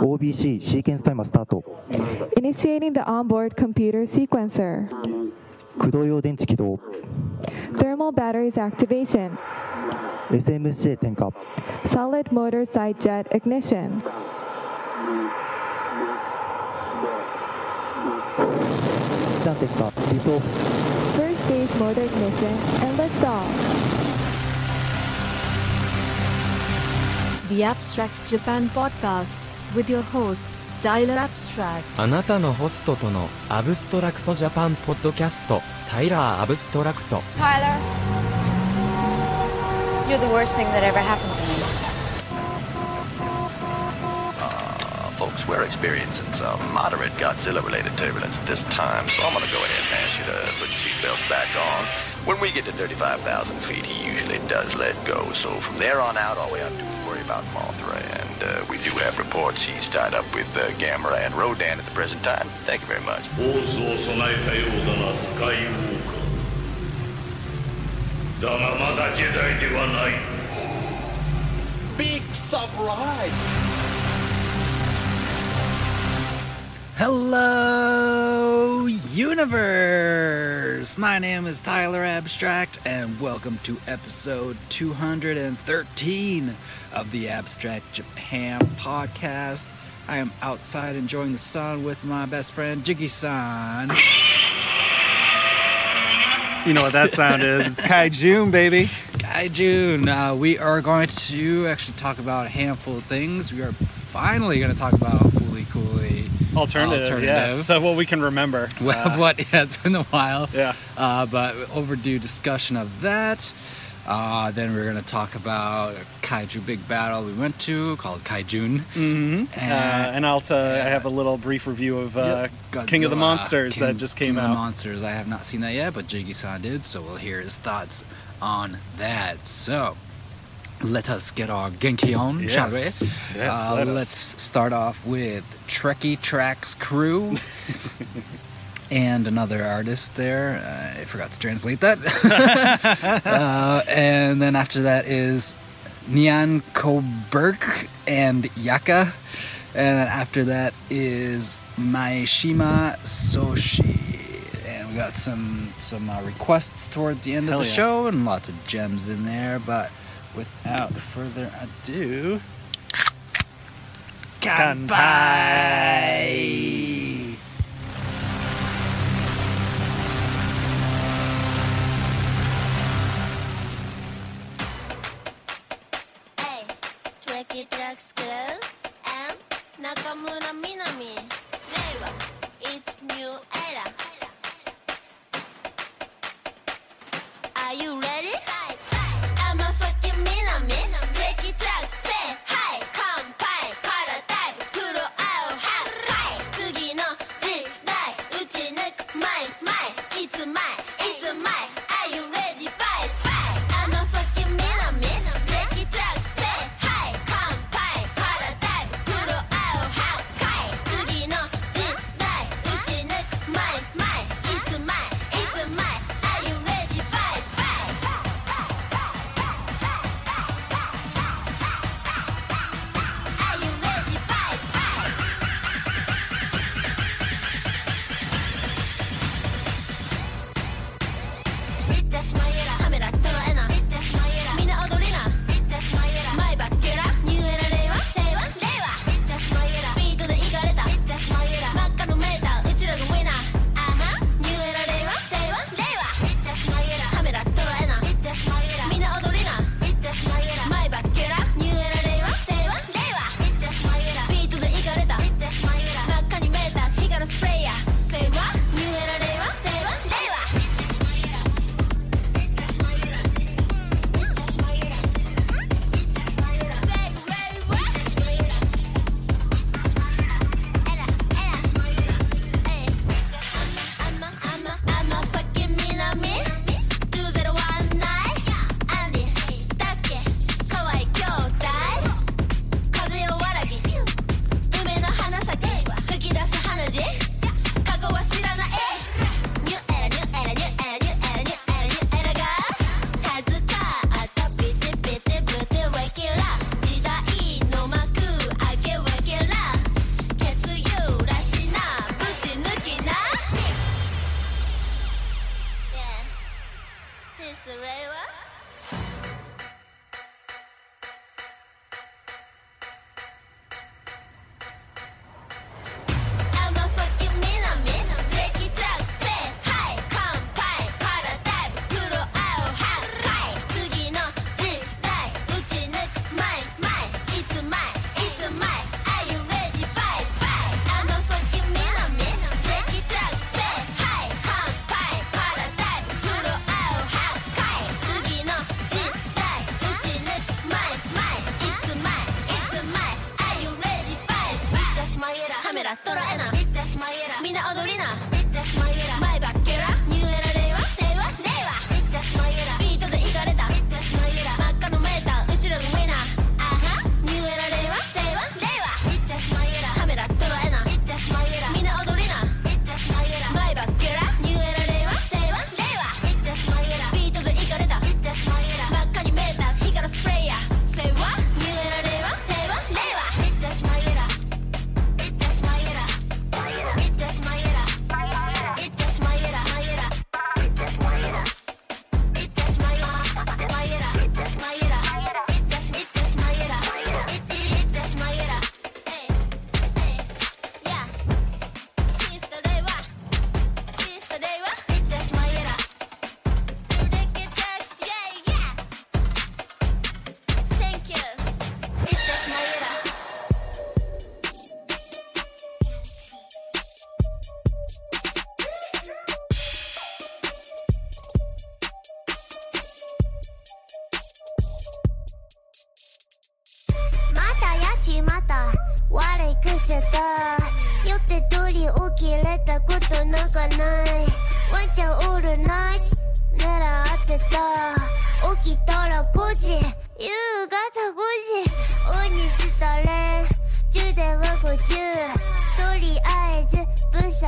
OBC sequence timer start. Initiating the onboard computer sequencer. Thermal batteries activation. SMC Solid motor side jet ignition. First stage motor ignition and liftoff. The Abstract Japan Podcast with your host, Tyler Abstract. あなたのホストとのアブストラクトジャパンポッドキャストタイラーアブストラクト Tyler, you're the worst thing that ever happened to me. Uh, folks, we're experiencing some moderate Godzilla-related turbulence at this time, so I'm gonna go ahead and ask you to put your seatbelts back on. When we get to 35,000 feet, he usually does let go, so from there on out, all we have to do is about Mothra, and uh, we do have reports he's tied up with uh, Gamera and Rodan at the present time. Thank you very much. Big surprise! Hello, universe! My name is Tyler Abstract, and welcome to episode 213 of the Abstract Japan podcast. I am outside enjoying the sun with my best friend Jiggy san. You know what that sound is? It's Kaijun, baby. Kaijun, uh, we are going to actually talk about a handful of things. We are finally going to talk about Fooly Cooley. Alternative, Alternative. yes. So what we can remember. Well, Uh, what? Yeah, it's been a while. Yeah. Uh, but overdue discussion of that. Uh, then we're going to talk about a kaiju big battle we went to called Kaijun. mhm. Uh, and I'll t- I have a little brief review of uh, Yep, King of the Monsters that King- just King came of the out. Monsters. I have not seen that yet, but Jiggy-san did, so we'll hear his thoughts on that. So, let us get our Genki on, shall we? Yes. Yes, Uh, let us. let's start off with Trekkie Trax Crew. And another artist there. Uh, I forgot to translate that. uh, and then after that is Nyan Koberk and Yaka. And then after that is Maeshima Soshi. And we got some some uh, requests toward the end Hell of the yeah. show and lots of gems in there. But without further ado, Kanpai! Hey, Trax Crew and Nakamura Minami. Reiwa, it's new era. Are you ready?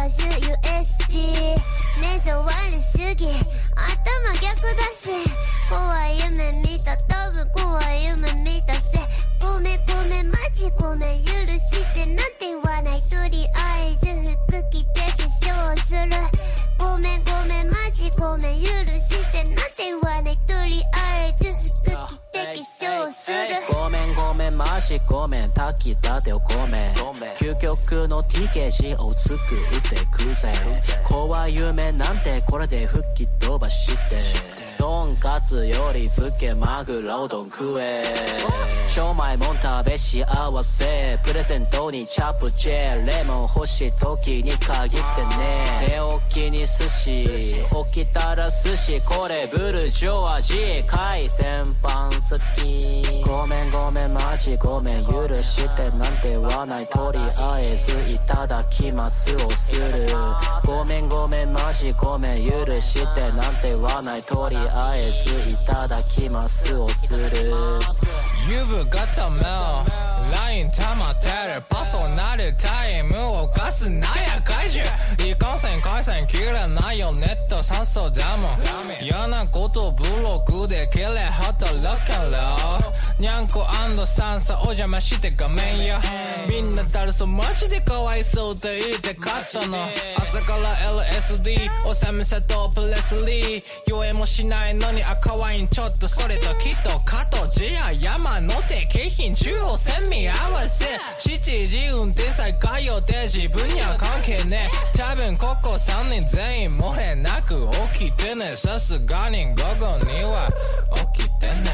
ぶっ刺す USB 目障りすぎ。頭逆だし怖い夢見た。多分怖い夢見たしごめんごめんマジごめん許してなんて言わない。とりあえず服着て化粧する。ごめんごめんマジごめん許して。ごめんマジごめん炊きたてをごめん。究極の TKG を作ってくぜ。怖い夢なんてこれで吹き飛ばして。とんかつより漬けマグロ丼食えしょまいもん食べ幸せ。プレゼントにチャプチェレモン欲しい時に限ってね。寝起きに寿司。起きたら寿司。これブルジョワジー海鮮パン好き。ごめんごめんマジごめん許してなんて言わないとりあえずいただきますをするごめんごめんマジごめん許してなんて言わないとりあえずいただきますをする。You've got a mail LINE 溜まってるパソナルタイムを貸すなや怪獣いかんせん回線切れないよネット酸素だも嫌なことブログで切れ働かろにゃんこ酸素お邪魔して画面よみんなだるそうマジでかわいそうって言って勝ったの朝から LSD おさめさとプレスリー。酔えもしないのに赤ワイン。ちょっとそれときっと加藤ジア山の手京浜中央線見合わせ。7時運転再開予定自分には関係ねえ。多分ここ3人全員漏れなく起きてねさすがに午後には起きてね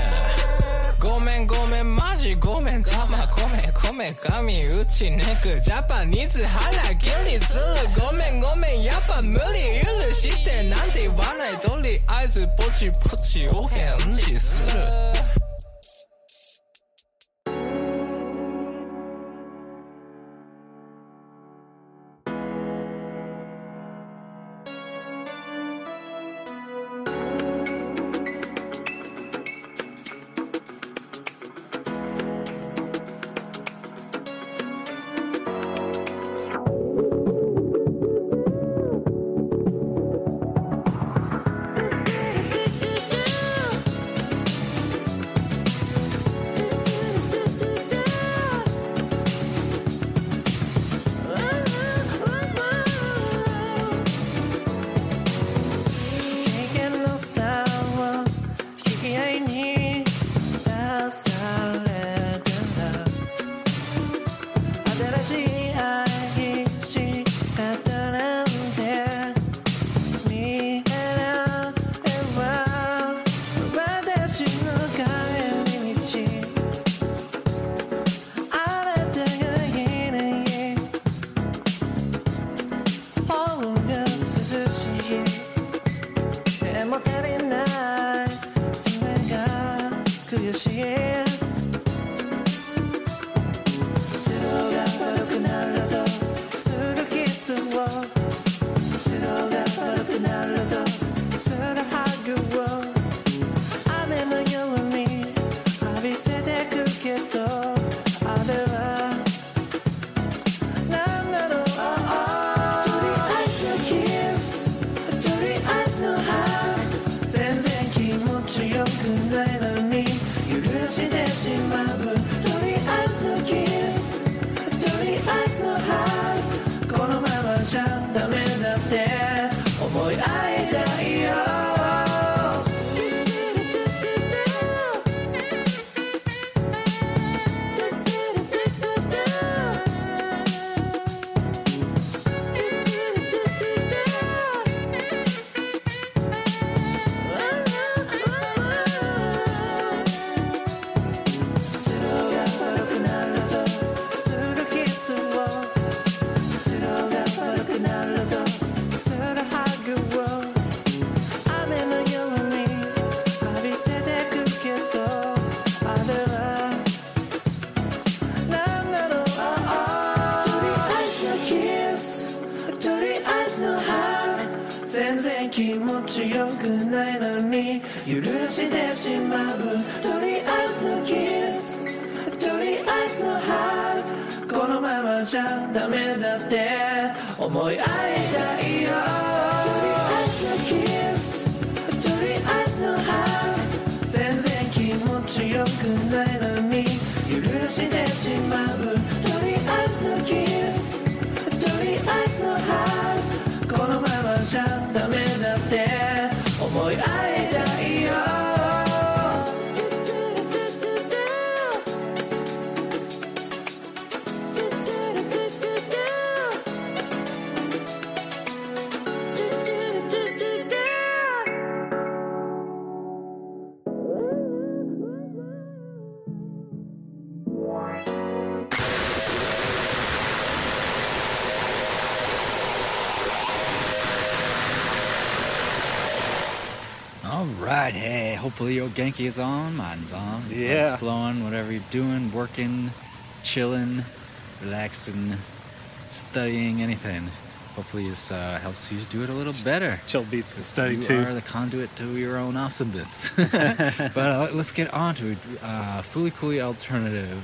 ごめんごめん。マジごめん。たまこめこめん髪打ち抜く。ジャパニーズ腹切りする。ごめんごめん。やっぱ無理許してなんて言わない。とりあえずポチポチお返事する。Genki is on, mine's on. Yeah. It's flowing, whatever you're doing, working, chilling, relaxing, studying, anything. Hopefully this uh, helps you do it a little better. Chill beats the study you too. are the conduit to your own awesomeness. but uh, let's get on to it. Uh, Fully Coolly Alternative.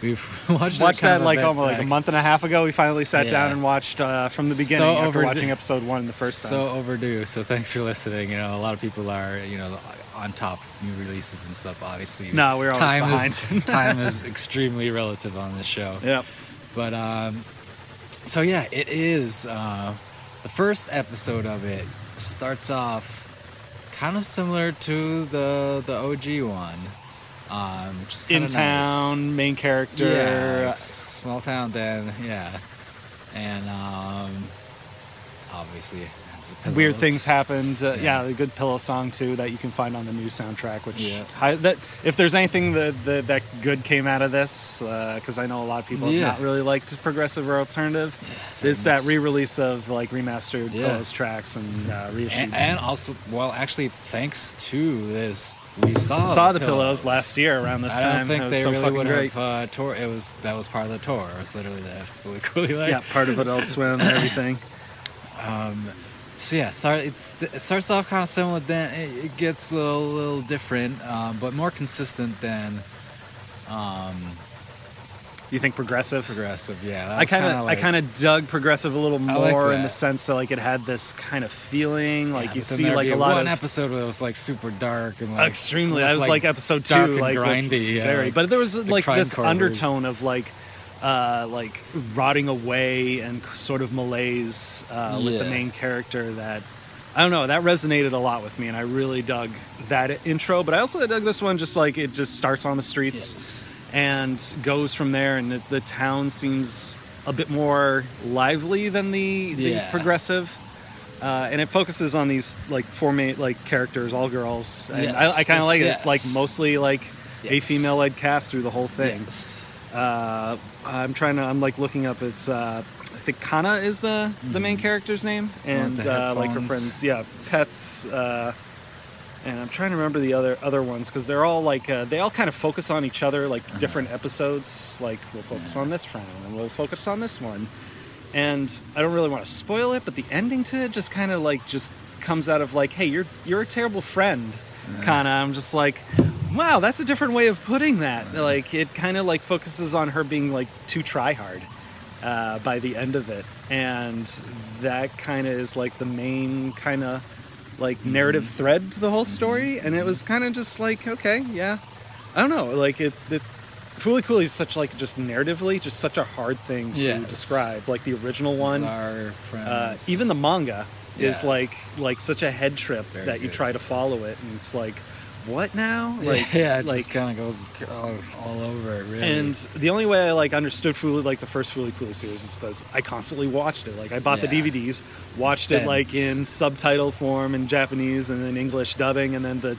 We've watched, Watched kind that like almost like a month and a half ago. We finally sat Yeah. down and watched uh, from the So beginning after overdue- watching episode one the first time. So overdue. So thanks for listening. You know, a lot of people are, you know, on top of new releases and stuff. Obviously, No, we're always time is behind. time is extremely relative on this show. Yep. But um, so yeah, it is. Uh, the first episode of it starts off kind of similar to the the OG one, um, which is in kinda nice. town, main character. Yeah, like small town then, yeah. And um obviously Weird things happened. Uh, Yeah. yeah. the good pillow song too that you can find on the new soundtrack. Which Yeah. hi, that if there's anything that that, that good came out of this, because I know a lot of people Yeah. have not really liked progressive or alternative, very it's that re-release of like remastered Yeah. pillows tracks and uh, reissues. and, and also well actually thanks to this we saw Saw the pillows last year around this time. I don't think they so really would great. have uh, tour. It was that was part of the tour. It was literally the fully coolly like yeah, part of Adult Swim and everything. Um, so yeah, start, it's, it starts off kind of similar. Then it, it gets a little, little different, um, but more consistent than. Um, you think progressive? Progressive, yeah. I kind of, kinda I kind of dug progressive a little I like more in the sense that like it had this kind of feeling, like Yeah, you see like a lot one of episode where it was like super dark and like extremely. That was like, episode two, like grindy, yeah, very. like but there was like this undertone of like, uh, like rotting away and sort of malaise uh, with the main character that. I don't know. That resonated a lot with me, and I really dug that intro. But I also dug this one. Just like it just starts on the streets and goes from there, and the, the town seems a bit more lively than the, the Yeah. progressive. Uh, and it focuses on these like four main like characters, all girls. And Yes, I, I kind of yes, like it. It's like mostly like a female-led cast through the whole thing. Uh, I'm trying to. I'm like looking up. It's uh, I think Kana is the the main character's name, and Mm-hmm. uh, like her headphones. friends. Yeah, pets. Uh, and I'm trying to remember the other other ones because they're all like uh, they all kind of focus on each other, like Uh-huh. different episodes. Like we'll focus on this friend, and we'll focus on this one. And I don't really want to spoil it, but the ending to it just kind of like just comes out of like, hey, you're you're a terrible friend, of. I'm just like, wow, that's a different way of putting that. Like it kind of like focuses on her being like too try hard uh, by the end of it, and that kind of is like the main kind of like narrative thread to the whole story. And it was kind of just like, okay, yeah, I don't know, like it. it Fooly Cooley is such like just narratively, just such a hard thing to Yes. describe. Like the original one, uh, even the manga Yes. is like like such a head trip Very that you try to follow it, and it's like, what now? Like, yeah, it like, just kind of goes all, all over it, really. and the only way I like understood Fooly, like the first Fooly Cooley series, is because I constantly watched it. Like I bought Yeah. the DVDs, watched it like in subtitle form in Japanese and then English dubbing, and then the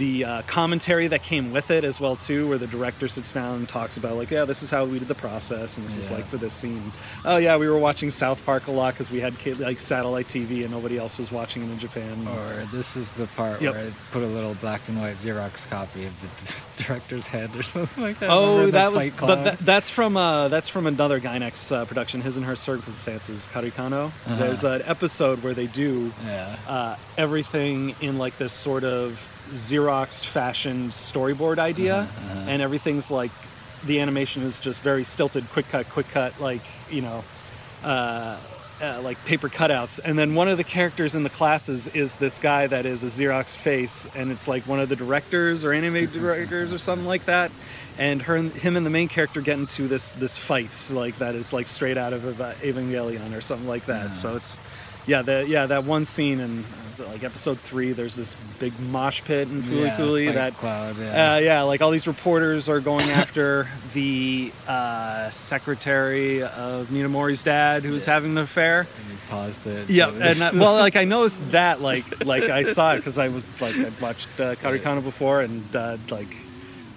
the uh, commentary that came with it as well too, where the director sits down and talks about like, yeah, this is how we did the process, and this is like for this scene. Oh yeah, we were watching South Park a lot because we had like satellite TV and nobody else was watching it in Japan. Or this is the part Yep. where I put a little black and white Xerox copy of the director's head or something like that. Oh, that was, but that, that's from uh, that's from another Gainax uh, production, His and Her Circumstances, KareKano. Uh-huh. There's an episode where they do Yeah. uh, everything in like this sort of xeroxed fashioned storyboard idea Uh-huh, uh-huh. and everything's like the animation is just very stilted quick cut quick cut like you know uh, uh, like paper cutouts. And then one of the characters in the classes is this guy that is a xerox face and it's like one of the directors or anime directors or something like that. And her him and the main character get into this this fight like that is like straight out of evangelion or something like that. So it's yeah the yeah that one scene in was it like episode three there's this big mosh pit in Fooly Yeah, fight that cloud, yeah. uh, yeah like all these reporters are going after the uh, secretary of Ninamori's dad who's having an affair And You paused it. yeah, and I, well, like I noticed that, like, like I saw it because I was like I'd watched uh, KareKano before, and uh, like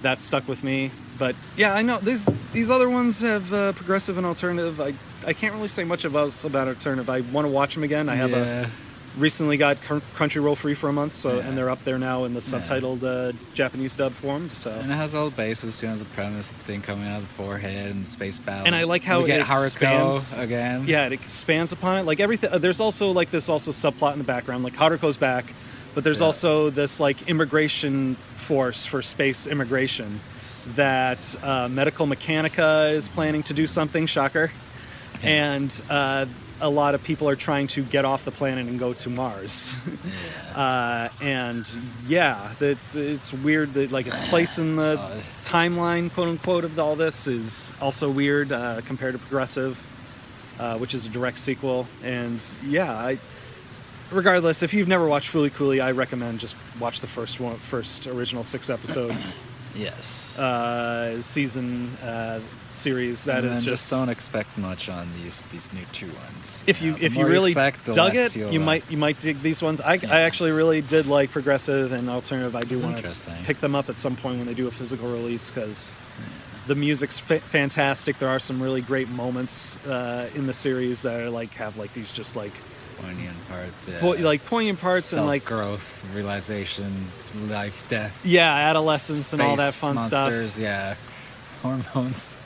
that stuck with me. But yeah, I know these these other ones have uh, progressive and alternative. I I can't really say much about about alternative. I want to watch them again. I have Yeah. a recently got Cr- Crunchyroll free for a month, so Yeah. and they're up there now in the subtitled uh, Japanese dub form. So And it has all the bases, you know, the premise, thing coming out of the forehead and the space battle. and I like how we get it Haruko expands again. Yeah, it expands upon it. Like everything. uh, There's also like this also subplot in the background. Like Haruko's back, but there's Yeah. also this like immigration force for space immigration that uh, Medical Mechanica is planning to do something. Shocker. And uh, a lot of people are trying to get off the planet and go to Mars. uh, and yeah, that it's weird that like its place in the timeline, quote unquote, of all this is also weird uh, compared to Progressive, uh, which is a direct sequel. And yeah, I, regardless, if you've never watched Fully Cooly, I recommend just watch the first one, first original six episode Yes. uh, season uh, series. That and is then just. don't expect much on these these new two ones. if you know, if you really expect, dug it, you'll, uh, might you might dig these ones. I, I actually really did like progressive and alternative. I do want to pick them up at some point when they do a physical release because the music's fa- fantastic. There are some really great moments uh, in the series that are like have like these just like poignant parts. Yeah. po- like poignant parts and like growth, realization, life, death. yeah, adolescence and all that fun monsters, stuff. Yeah, hormones.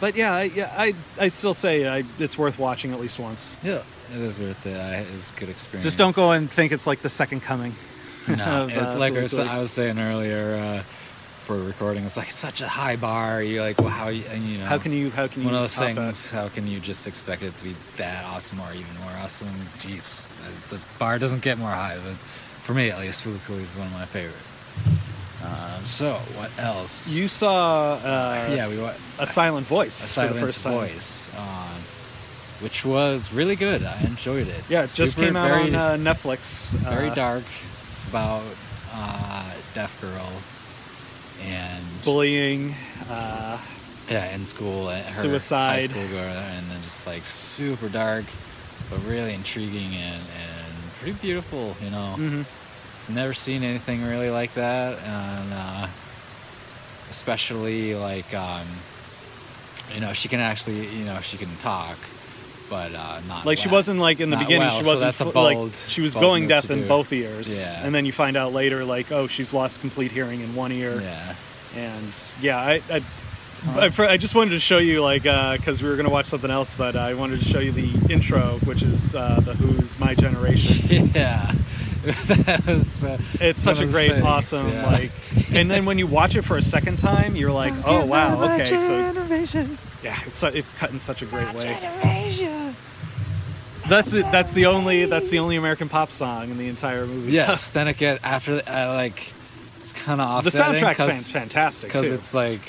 But yeah, I, yeah, I I still say I, it's worth watching at least once. Yeah, it is worth it. It's a good experience. Just don't go and think it's like the second coming. No, of, it's uh, like was, I was saying earlier uh, for recording. It's like such a high bar. You're like, well, how you, you know? How can you- how can you One of those things. How can you just expect it to be that awesome or even more awesome? Jeez, the bar doesn't get more high. But for me, at least, Cooly is one of my favorite. Um, so what else? You saw uh, Yeah, we a silent voice a silent for the first time. voice, um, which was really good. I enjoyed it. Yeah, it just came out very- on uh, Netflix. very uh, dark. It's about uh, deaf girl and bullying. Uh, yeah, in school, her high school girl, and then just like super dark, but really intriguing and, and pretty beautiful. You know, Mhm. never seen anything really like that, and uh, especially like um, you know she can actually you know she can talk. But uh, not like she wasn't like in the Not beginning. well, she wasn't that's a bold, like she was bold going deaf in do. both ears. Yeah. and then you find out later like oh she's lost complete hearing in one ear. Yeah. and yeah, I. I I, I just wanted to show you, like, because we were going to watch something else, but I wanted to show you the intro, which is uh, the Who's "My Generation." Yeah, that was, uh, it's such a great, things, awesome, yeah. like, and then when you watch it for a second time, you're like, "Oh wow, okay." So yeah, it's su- it's cut in such a great way. That's it. That's the only. That's the only American pop song in the entire movie. yes. then again, after uh, like it's kind of off. the offsetting. soundtrack's fan- fantastic because it's like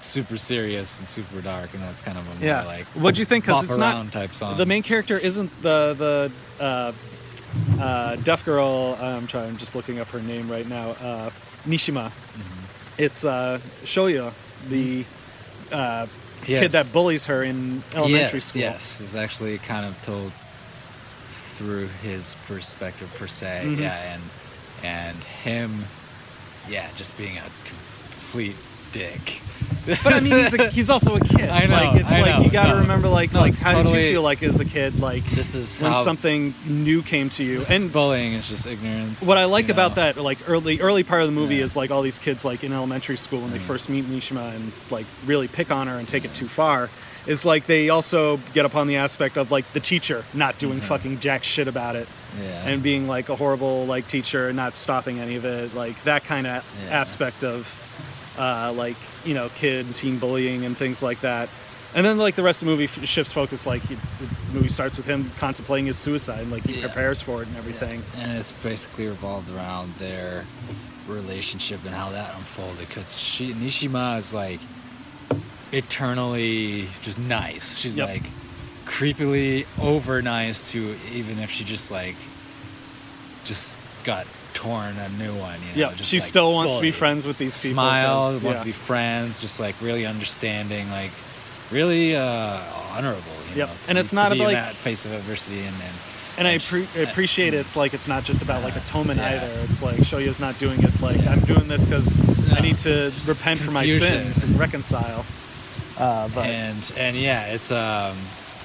super serious and super dark, and that's kind of a more yeah. like What'd you think? Because it's around not type song. The main character isn't the the uh, uh, deaf girl. I'm trying. I'm just looking up her name right now. Uh, Nishima. Mm-hmm. It's uh, Shoya, the uh, Yes. kid that bullies her in elementary yes, school. Yes, is actually kind of told through his perspective per se. Mhm. Yeah, and and him, yeah, just being a complete dick. But I mean, he's, a, he's also a kid. I know, Like, it's I like know, you got to no. remember, like, No, like how did you feel like as a kid? Like This is when how- something new came to you. And bullying is just ignorance. what I like you about know, that, like early early part of the movie, Yeah. is like all these kids like in elementary school when they first meet Nishima and like really pick on her and take it too far. Is like they also get upon the aspect of like the teacher not doing Mhm. fucking jack shit about it, Yeah. and being like a horrible like teacher and not stopping any of it, like that kind of Yeah. aspect of uh, like you know kid and teen bullying and things like that. And then like the rest of the movie shifts focus. Like he, the movie starts with him contemplating his suicide, and like he Yeah. prepares for it and everything. and it's basically revolved around their relationship and how that unfolded because she Nishima is like eternally just nice. She's Yep. like creepily over nice to even if she just like just got torn a new one. You know, Yeah, she like, still wants to be friends with these people. Smile, 'cause- wants to be friends, just like really understanding, like really uh, honorable. You Yep. know, And to it's be- not to be like- in that face of adversity and. and And I and sh- appre- appreciate it's like it's not just about like atonement Yeah. either. It's like Shoya's not doing it like I'm doing this because I need to repent for my sins and reconcile. Uh, but and and yeah, it's um,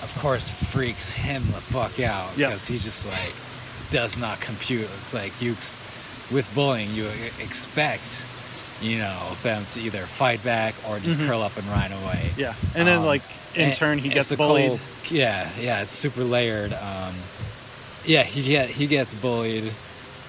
of course freaks him the fuck out Yep. because he just like does not compute. It's like you with bullying, you expect you know them to either fight back or just Mhm. curl up and run away. yeah, and then Um, like in turn he gets bullied. cold- yeah, yeah, it's super layered. Um, yeah, he get he gets bullied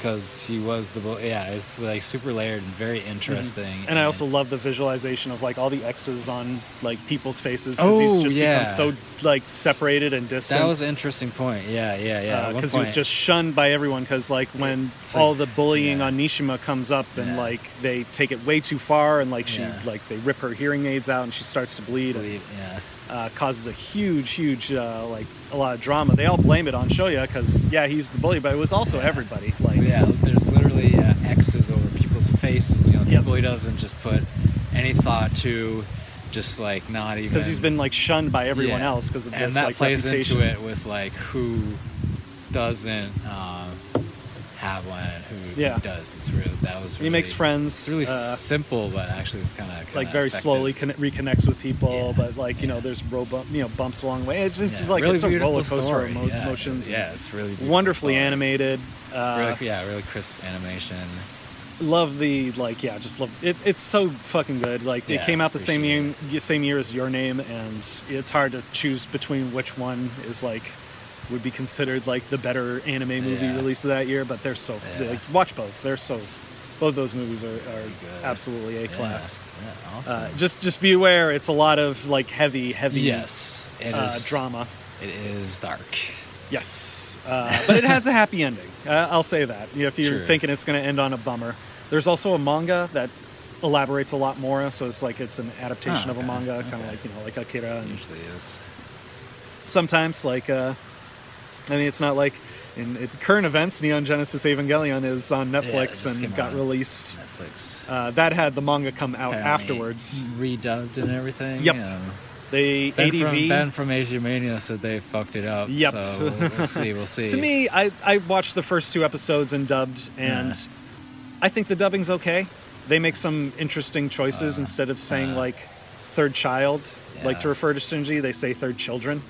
because he was the bull. Yeah, it's like super layered and very interesting. Mm-hmm. And I also love the visualization of like all the X's on like people's faces because he's Oh, just yeah. become so like separated and distant. that was an interesting point. Yeah, yeah, yeah. Because he was just shunned by everyone because like when It's all like- the bullying on Nishima comes up and Yeah. like they take it way too far and like she Yeah. like they rip her hearing aids out and she starts to bleed, Bleed, yeah. uh, causes a huge huge uh, like a lot of drama they all blame it on shoya because yeah he's the bully but it was also everybody like yeah, there's literally uh, X's over people's faces. You know, people he doesn't just put any thought to, just like not even because he's been like shunned by everyone Yeah. else because of and this that like plays reputation. into it with like who doesn't um, have one and who, Yeah. who does. It's really that was. Really, He makes friends, It's really uh, simple, but actually it's kind of like very slowly con- reconnects with people, but like you know, there's bump, you know bumps along the way. It's just Yeah, like really it's a roller coaster of emo- Yeah, emotions. yeah, it's really wonderfully story. animated. Uh, really, yeah, really crisp animation. Love the like, yeah, just love it. It's so fucking good. Like it came out the same year, same year as Your Name, and it's hard to choose between which one is like would be considered like the better anime movie Yeah. release of that year. But they're so Yeah. like watch both. They're so both those movies are, are absolutely a class. Yeah, awesome. Uh, just just be aware, it's a lot of like heavy, heavy Yes, it uh, is- drama. It is dark. Yes, uh, but it has a happy ending. Uh, I'll say that. You know, if you're True. thinking it's going to end on a bummer, there's also a manga that elaborates a lot more. So it's like it's an adaptation Ah, of a manga, kind of okay. like you know, like Akira. And Usually is. sometimes like uh, I mean, it's not like in, in current events. Neon Genesis Evangelion is on Netflix came and got released. Netflix. Uh, that had the manga come out Apparently afterwards. redubbed and everything. Yep. Um, They ben ADV. from Ben from Asia Mania said they fucked it up. Yep. So we'll see. We'll see. to me, I, I watched the first two episodes and dubbed, and Yeah. I think the dubbing's okay. They make some interesting choices instead of saying uh, like third child, like to refer to Shinji, they say third children,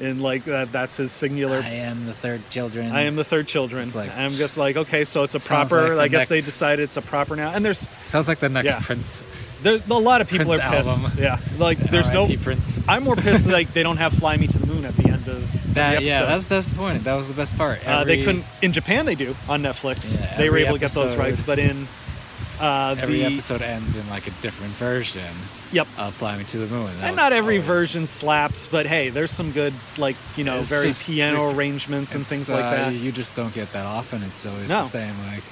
and like that, that's his singular. I am the third children. I am the third children. It's like- I'm just like okay, so it's a proper. like I guess they decided it's a proper now, and there's Sounds like the next Yeah. Prince. there's a lot of people Prince are pissed. album. Yeah, like there's no. Prince. I'm more pissed like they don't have "Fly Me to the Moon" at the end of That the yeah, that's that's the point. That was the best part. Uh, they couldn't in Japan. They do on Netflix. Yeah, they were every able to get those rights, but in uh, Every the episode ends in like a different version. Yep. Of Fly Me to the Moon. That and not every always- version slaps, but hey, there's some good like you know very just- piano arrangements and things like uh, that. You just don't get that often. It's always No. the same like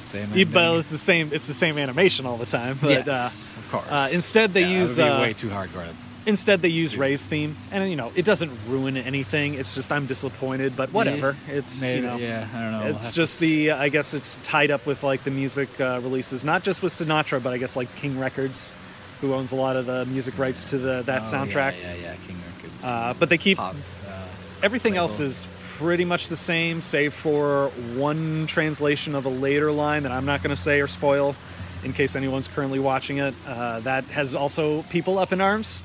same. Yeah, but it's the same. It's the same animation all the time. But, Yes, uh, of course. Uh, instead, they Yeah, use uh, way too hardcore. Instead, they use Rei's theme, and you know it doesn't ruin anything. It's just I'm disappointed, but whatever. It's Maybe- you know, yeah, I don't know. We'll It's just to the I guess it's tied up with like the music uh, releases, not just with Sinatra, but I guess like King Records, who owns a lot of the music rights to the that Oh, soundtrack. Yeah, yeah, yeah, King Records. Uh, but they keep Pop, uh, everything label. else is pretty much the same, save for one translation of a later line that I'm not going to say or spoil, in case anyone's currently watching it. Uh, that has also people up in arms.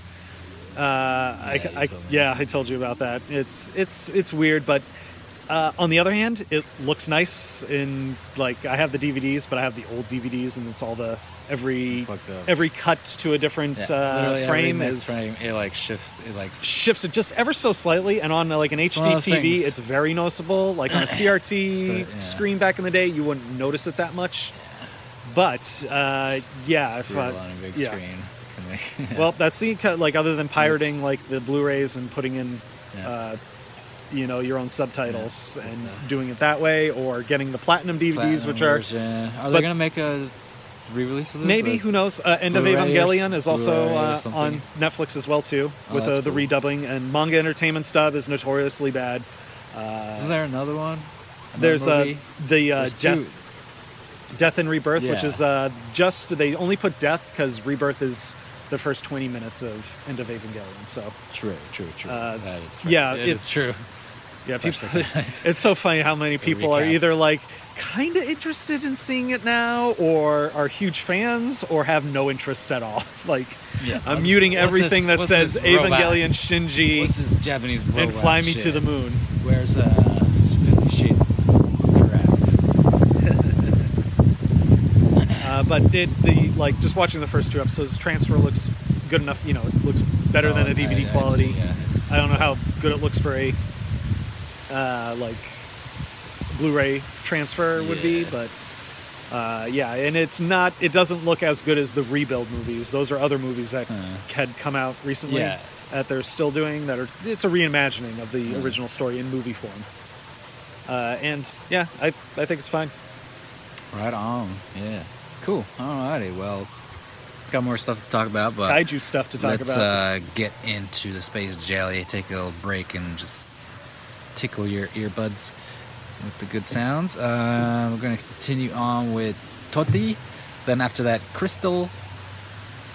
Uh, I, I, yeah, I told you about that. It's it's it's weird, but Uh, on the other hand, it looks nice in like I have the DVDs, but I have the old DVDs, and it's all the every every cut to a different Yeah, uh, frame is frame, it like shifts. It like shifts it just ever so slightly, and on like an It's HD one of those TV, things- it's very noticeable. Like on a CRT But, yeah. screen back in the day, you wouldn't notice it that much. But uh, yeah, if, brutal uh, on a big yeah. screen. Make- well, that's the cut. Like other than pirating like the Blu-rays and putting in, uh, you know, your own subtitles and doing it that way, or getting the platinum DVDs, Platinum which are version. Are they gonna make a re-release of this? maybe Like, who knows? Uh, End of Blu-ray or Evangelion is also uh, on Netflix as well too, Oh, with uh, the cool. redoubling. And Manga Entertainment Stub is notoriously bad. Uh, Isn't there another one? Another there's uh, the uh, There's death, two. death and rebirth, which is uh, just they only put death because rebirth is the first 20 minutes of End of Evangelion. So True, true, true. Uh, that is true. yeah, It it's true. Yeah, It's people, nice. it's so funny how many It's people are either like kind of interested in seeing it now, or are huge fans, or have no interest at all. Like, Yeah. I'm muting everything this- that says? Evangelion Shinji What's this Japanese and fly me to the moon. Where's uh, Fifty Shades of Crap? Uh, but it the like just watching the first two episodes, transfer looks good enough. You know, it looks better than a DVD I- I quality. do, yeah, I don't know uh, how good it looks for a uh, like Blu-ray transfer would be, but uh, yeah, and it's not. It doesn't look as good as the rebuild movies. Those are other movies that had come out recently Yes. that they're still doing. That are it's a reimagining of the Yeah. original story in movie form. Uh, and yeah, I I think it's fine. Right on. Yeah. Cool. Alrighty. Well, got more stuff to talk about, but Kaiju stuff to talk let's, about. uh, get into the space jelly. Take a little break and just tickle your earbuds with the good sounds. Uh, we're going to continue on with Toti. Then after that, Crystal.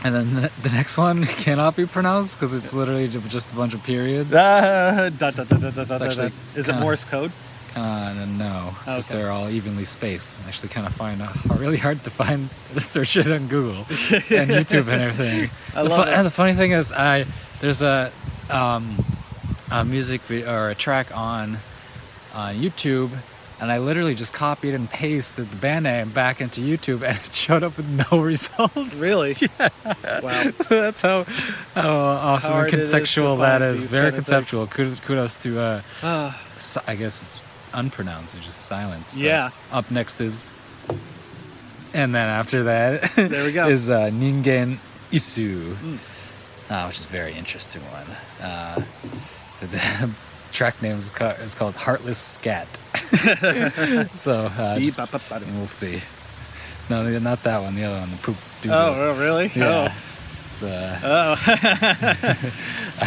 And then the, next one cannot be pronounced because it's literally just a bunch of periods. Uh, da, da, da, da, da, da, da, da. Is it Morse code? Uh, no, because Okay. they're all evenly spaced. Actually, kind of find uh, really hard to find search it on Google and YouTube and everything. I the, love it. And the funny thing is, I there's a um, a music video or a track on on YouTube, and I literally just copied and pasted the band name back into YouTube, and it showed up with no results. Really? Yeah. Wow. That's how how awesome and it is to conceptual that is. Very conceptual. Kudos to. Uh, Ah. I guess it's unpronounced. It's just silence. So Yeah. Up next is, and then after that, There we go. is uh, Ningen Isu, Mm. uh, which is a very interesting one. Uh, the track name is called, is called Heartless Scat. so uh, just- we'll see. No, not that one. The other one, the poop. doodle. Oh, oh, really? Yeah. Oh. It's, uh, Oh.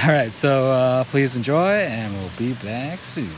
all right, so uh, please enjoy, and we'll be back soon.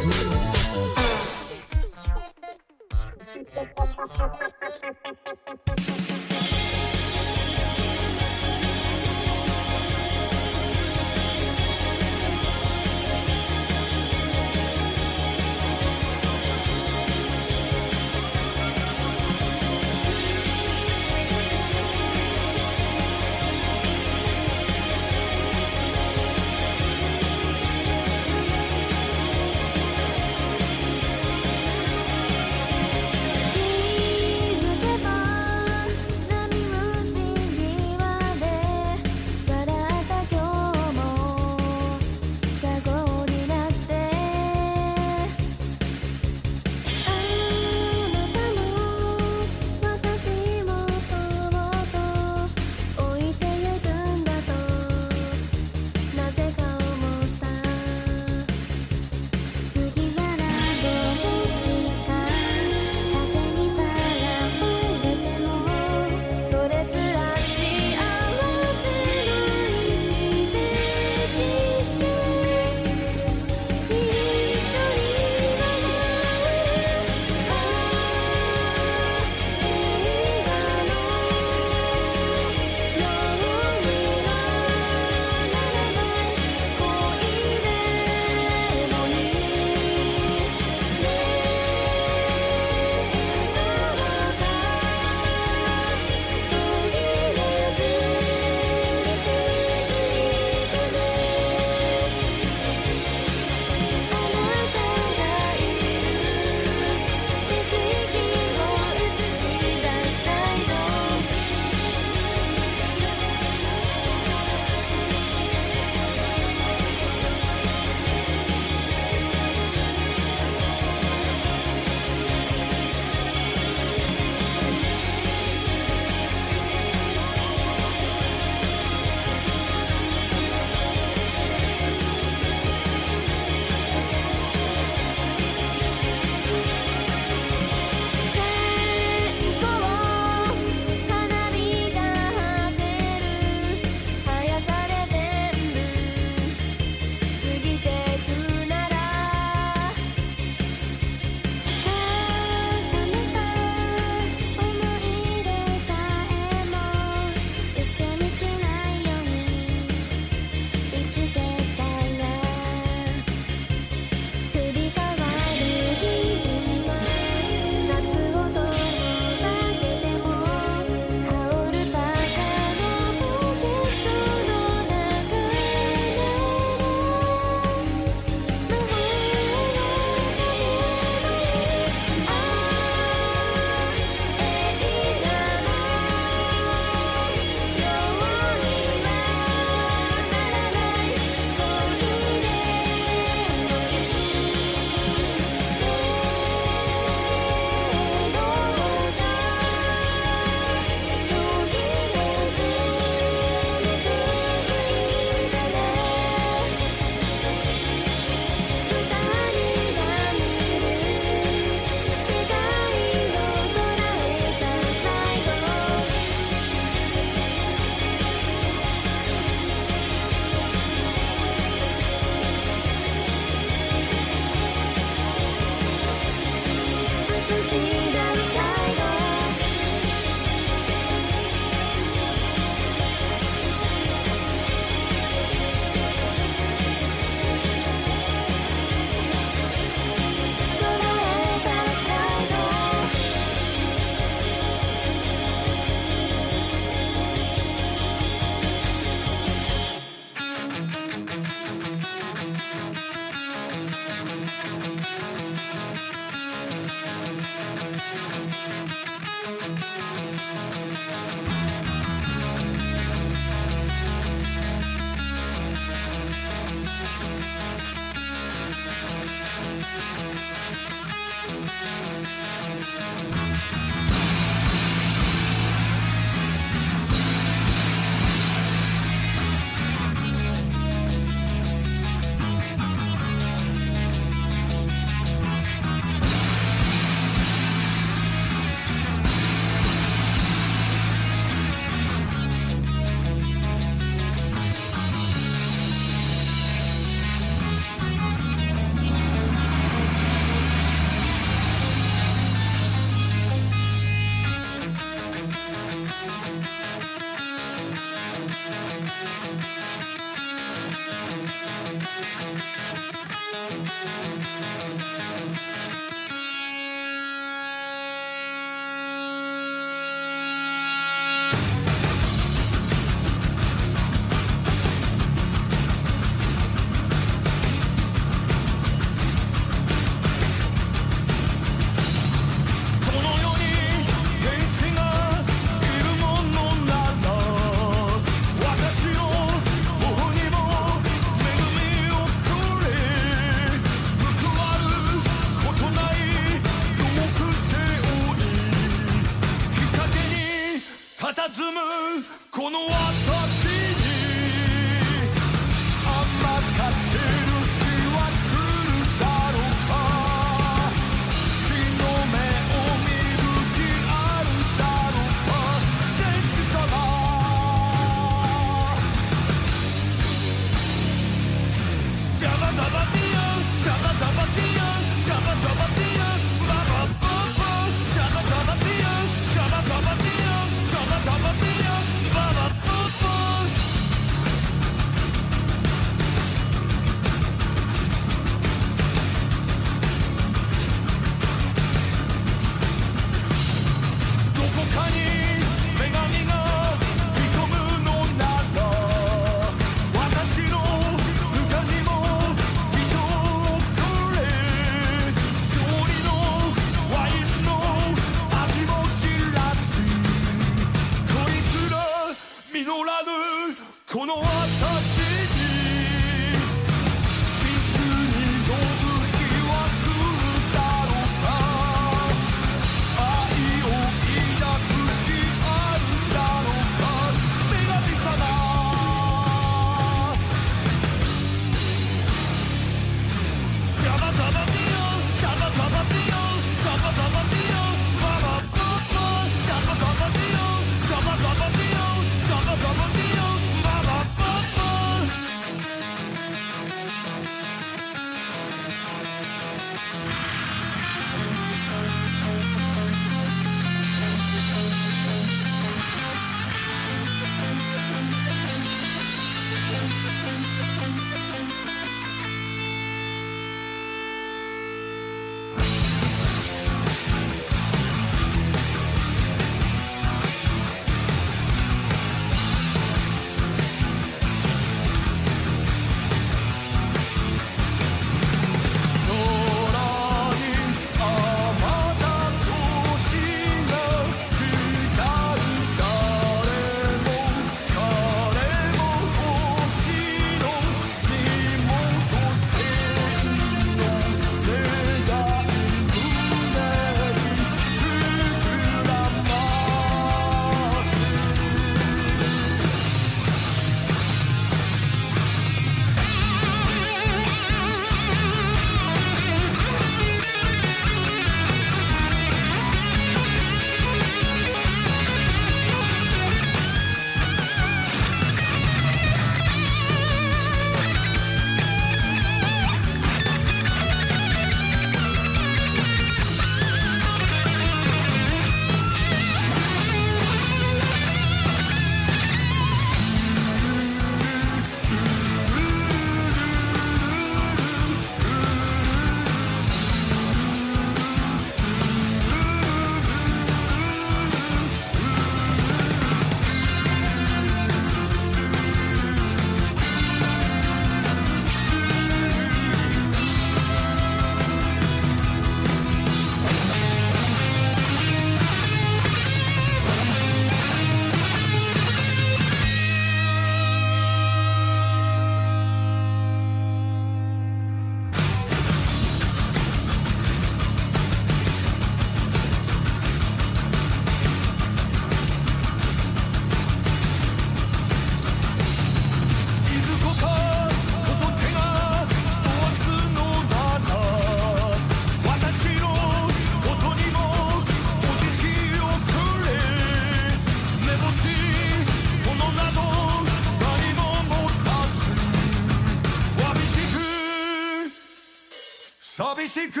く。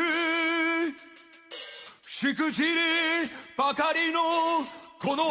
しくじりばかりのこの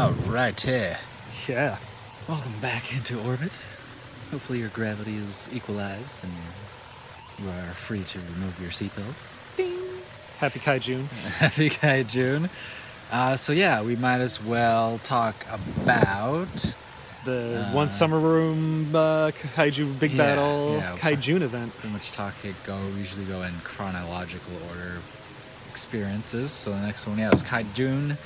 All right, here. Yeah. Welcome back into orbit. Hopefully your gravity is equalized and you are free to remove your seatbelts. Ding! Happy Kai June. Happy Kai June. Uh, so yeah, we might as well talk about The Uh, one summer room uh, kaiju big Yeah, battle yeah. kaijun event. pretty much talk it go usually go in chronological order of experiences. So the next one, yeah, was Kaijun.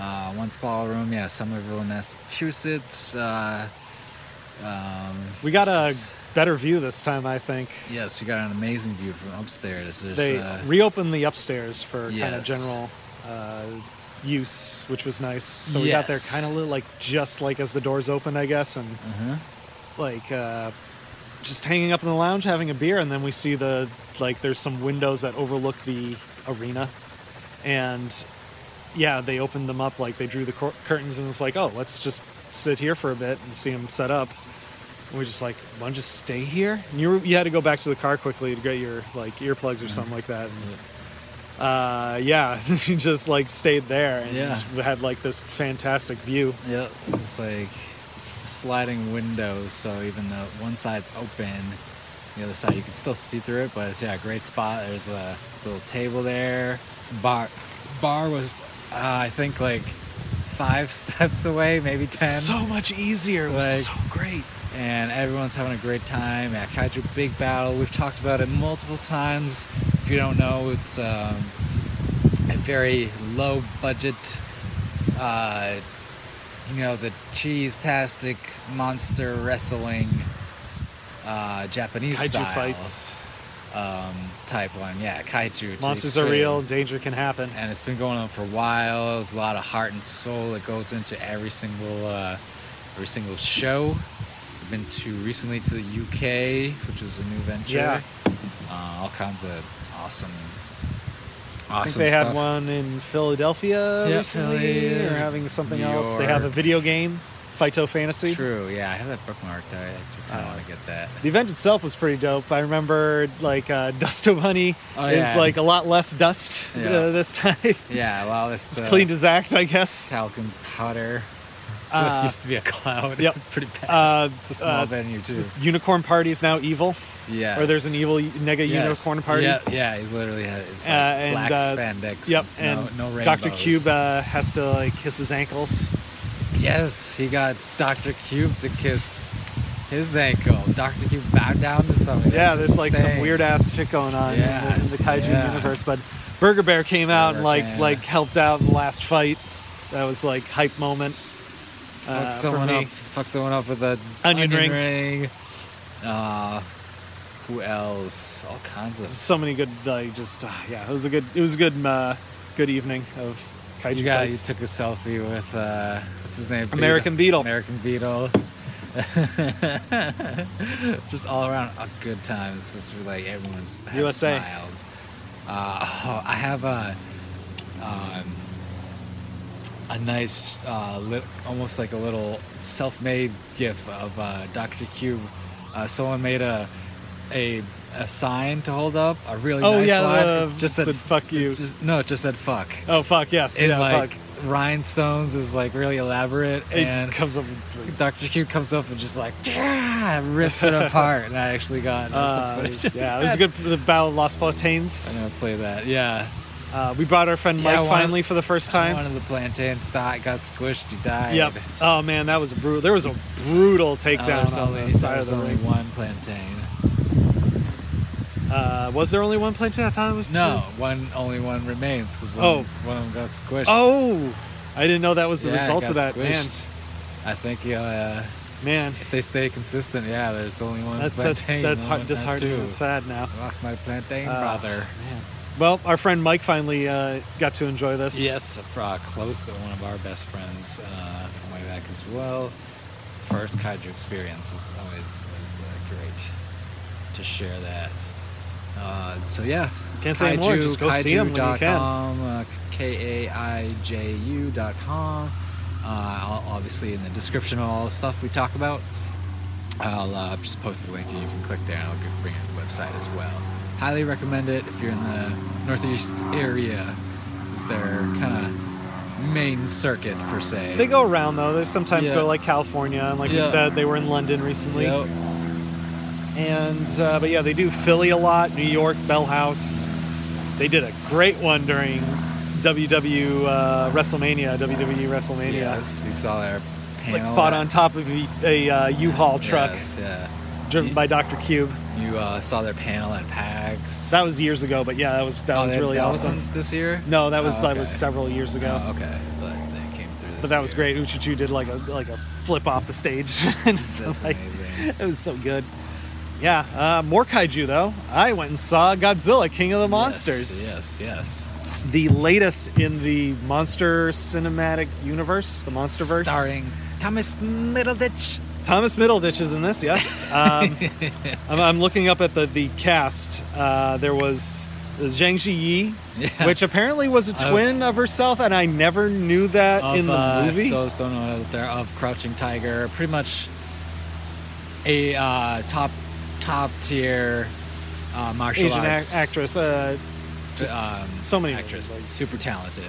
Uh, once ballroom, yeah, Somerville, Massachusetts. Uh, um, We got a better view this time, I think. yes, we got an amazing view from upstairs. There's, They uh, reopened the upstairs for kind of general uh, use, which was nice. So we got there kind of like just like as the doors opened, I guess, and uh-huh. like uh, just hanging up in the lounge having a beer, and then we see the like there's some windows that overlook the arena, and yeah, they opened them up like they drew the cur- curtains, and it's like oh let's just sit here for a bit and see them set up. And we're just like, want to just stay here? And you were, you had to go back to the car quickly to get your like earplugs or something like that. And, uh, yeah, you just like stayed there and Yeah. had like this fantastic view. Yeah, it's like sliding windows, so even though one side's open, the other side you can still see through it. But it's yeah, a great spot. There's a little table there. Bar, bar was uh, I think like five steps away, maybe ten. So much easier. It was Like- so great. and everyone's having a great time. Yeah, Kaiju Big Battel. We've talked about it multiple times. If you don't know, it's um, a very low budget, uh, you know, the cheese-tastic monster wrestling uh, Japanese Kaiju style fights. um, type one. Yeah, Kaiju. Monsters are real. Danger can happen. and it's been going on for a while. There's a lot of heart and soul that goes into every single uh, every single show. I've been to recently to the UK, which was a new venture. Yeah. Uh, all kinds of awesome, Awesome I think they had one in Philadelphia Yeah, recently, Philly, or having something else. They have a video game, Fighto Fantasy. True. Yeah, I have that bookmarked. I, I kind of Uh, want to get that. The event itself was pretty dope. I remember like uh, Dusto Bunny Oh, is yeah. like a lot less dust Yeah. uh, this time. Yeah, well, it's, it's cleaned his act, I guess. talcum powder. So Uh, it used to be a cloud. yep. It's pretty bad. Uh, it's a small uh, venue too. Unicorn Party is now evil. Yeah. Or there's an evil Nega Yes. Unicorn Party. Yeah, yeah, he's literally had his like, Uh, black uh, spandex. Yep, and no, no Dr. rainbows. Cube uh, has to like kiss his ankles. Yes, he got Dr. Cube to kiss his ankle. Dr. Cube bowed down to something. Yeah, there's like some weird ass shit going on in the- in, the kaiju yeah. universe. But Burger Bear came out and like Bear. like helped out in the last fight. That was like hype moment. Fuck uh, someone up. Fuck someone up with a Onion ring. ring. Uh, who else? All kinds of. So many good like just uh, yeah. It was a good it was a good uh, good evening of kaiju You got. You took a selfie with uh, what's his name? American Beetle. American Beetle. just all around a good time. It's just like everyone's USA. smiles. Uh, oh, I have a um, a nice, uh, lit, almost like a little self-made GIF of uh, Doctor Cube. Uh, someone made a a a sign to hold up, a really Oh, nice yeah, one. the- It just said, said, "Fuck you." Just, no, it just said "fuck." Oh fuck yes, in yeah, like fuck. Rhinestones is like really elaborate It and comes up. Dr. Cube comes up and just like "Yeah," rips it apart and I actually got uh, some footage yeah, it was good for the Battle of Los Plantains. I'm gonna play that. Yeah. Uh, we brought our friend Yeah, Mike one of- finally for the first time. One of the plantains died, got squished, he died. Yep. Oh man, that was a brutal. There was a brutal Uh, takedown there's on only, the side of the only ring. one plantain. Uh, was there only one plantain? I thought it was two. No, one only one remains because one, Oh. one of them got squished. Oh, I didn't know that was the Yeah, result of that. Man, squished. I think uh, man, if they stay consistent, yeah, there's only one that's that's plantain. that's no hard, disheartening and sad now. I lost my plantain Uh, brother. Man. Well, our friend Mike finally uh, got to enjoy this. Yes, uh, close to one of our best friends uh, from way back as well. First kaiju experience is always is uh, great to share that. Uh, so yeah, Can't say more, just go see 'em when you can. uh, K A I J U dot com. Uh, I'll- obviously, in the description of all the stuff we talk about, I'll uh, just post the link and you can click there and I'll bring you to the website as well. Highly recommend it if you're in the Northeast area. Is they're kind of main circuit per se. They go around though. They sometimes Yeah. go like California, and like Yeah. said, they were in London recently. Yep. And uh, but yeah, they do Philly a lot, New York, Bell House. They did a great one during WW uh, WrestleMania, WWE WrestleMania. Yes, you saw their Like fought that- on top of a, a uh, U-Haul truck Yes, yeah. driven by Dr. Cube. You uh, saw their panel at PAX. That was years ago, but yeah, that was that Oh, was really that awesome. this year? No, that was Oh, that was several years ago. Oh, okay, but they came through this. But that was year. great. Uchichu did like a like a flip off the stage. And so, like, amazing. It was so good. Yeah, uh, more kaiju though. I went and saw Godzilla, King of the Monsters. Yes, yes. The latest in the monster cinematic universe, the MonsterVerse. Starring Thomas Middleditch. Thomas Middleditch is in this. Yes. Um, I'm, I'm looking up at the the cast. Uh, there was Zhang Ziyi, Yeah. which apparently was a Of- twin of herself, and I never knew that Of, in the uh, movie. Those don't know that they're of Crouching Tiger, pretty much a uh, top top tier uh, martial Asian ac- arts actress. Uh, just um, so many actress, like- super talented.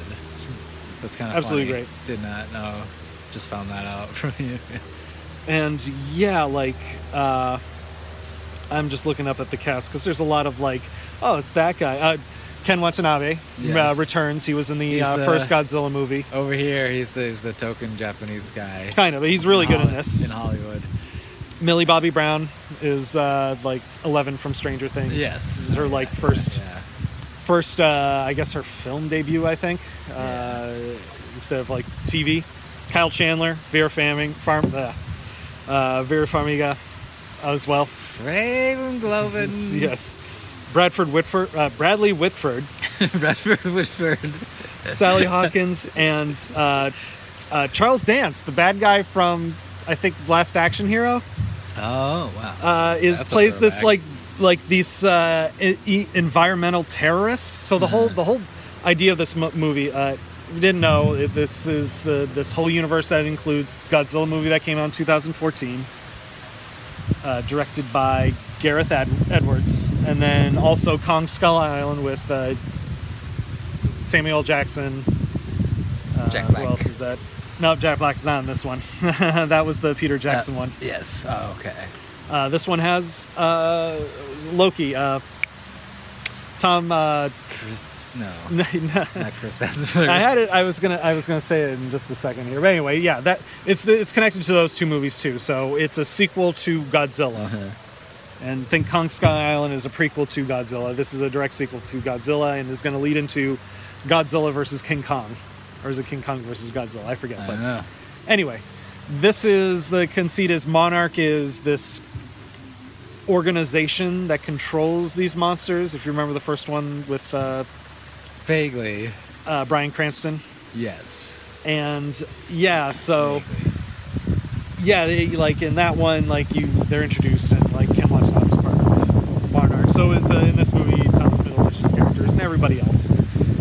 That's kind of Absolutely funny. great. Did not know. Just found that out from you. and yeah, like uh, I'm just looking up at the cast because there's a lot of like, oh, it's that guy. Uh, Ken Watanabe Yes. uh, returns. He was in the uh, the- first Godzilla movie. Over here, he's the, he's the token Japanese guy. Kind of, but he's really good in this. In Hollywood. Millie Bobby Brown is uh, like Eleven from Stranger Things. Yes. this is her like first, Yeah. first uh, I guess her film debut. I think uh, instead of like TV. Kyle Chandler, Vera Farming, Farm, uh, uh, Vera Farmiga as well. Raven Glovin. Yes. Bradford Whitford, uh, Bradley Whitford, Bradford Whitford. Sally Hawkins, and uh, uh, Charles Dance, the bad guy from I think Last Action Hero, Oh wow. uh, is That's plays this like like these uh, e- e- environmental terrorists. So the whole the whole idea of this mo- movie. Uh, we didn't know it- this is uh, this whole universe that includes Godzilla movie that came out in 2014, uh, directed by Gareth Ed- Edwards, and then also Kong Skull Island with uh, Samuel Jackson. Uh, Jack Who else is that? No, Jack Black is not in this one. that was the Peter Jackson one. Yes. Oh, okay. Uh, this one has uh, Loki. Uh, Tom. Uh, Chris. No. no, no. Not Chris Hemsworth. I had it. I was gonna. I was gonna say it in just a second here. But anyway, yeah, that it's the, it's connected to those two movies too. So it's a sequel to Godzilla, Uh-huh. and think Kong Sky Island is a prequel to Godzilla. This is a direct sequel to Godzilla, and is going to lead into Godzilla versus King Kong, or is it King Kong versus Godzilla? I forget. I but know. anyway, this is the conceit is Monarch is this organization that controls these monsters. If you remember the first one with uh, Vaguely. uh, Bryan Cranston, Yes. and yeah, so Vaguely. yeah, they, like in that one, like you, they're introduced and like Watanabe is part of Monarch. So is uh, in this movie Thomas Middleditch's characters and everybody else.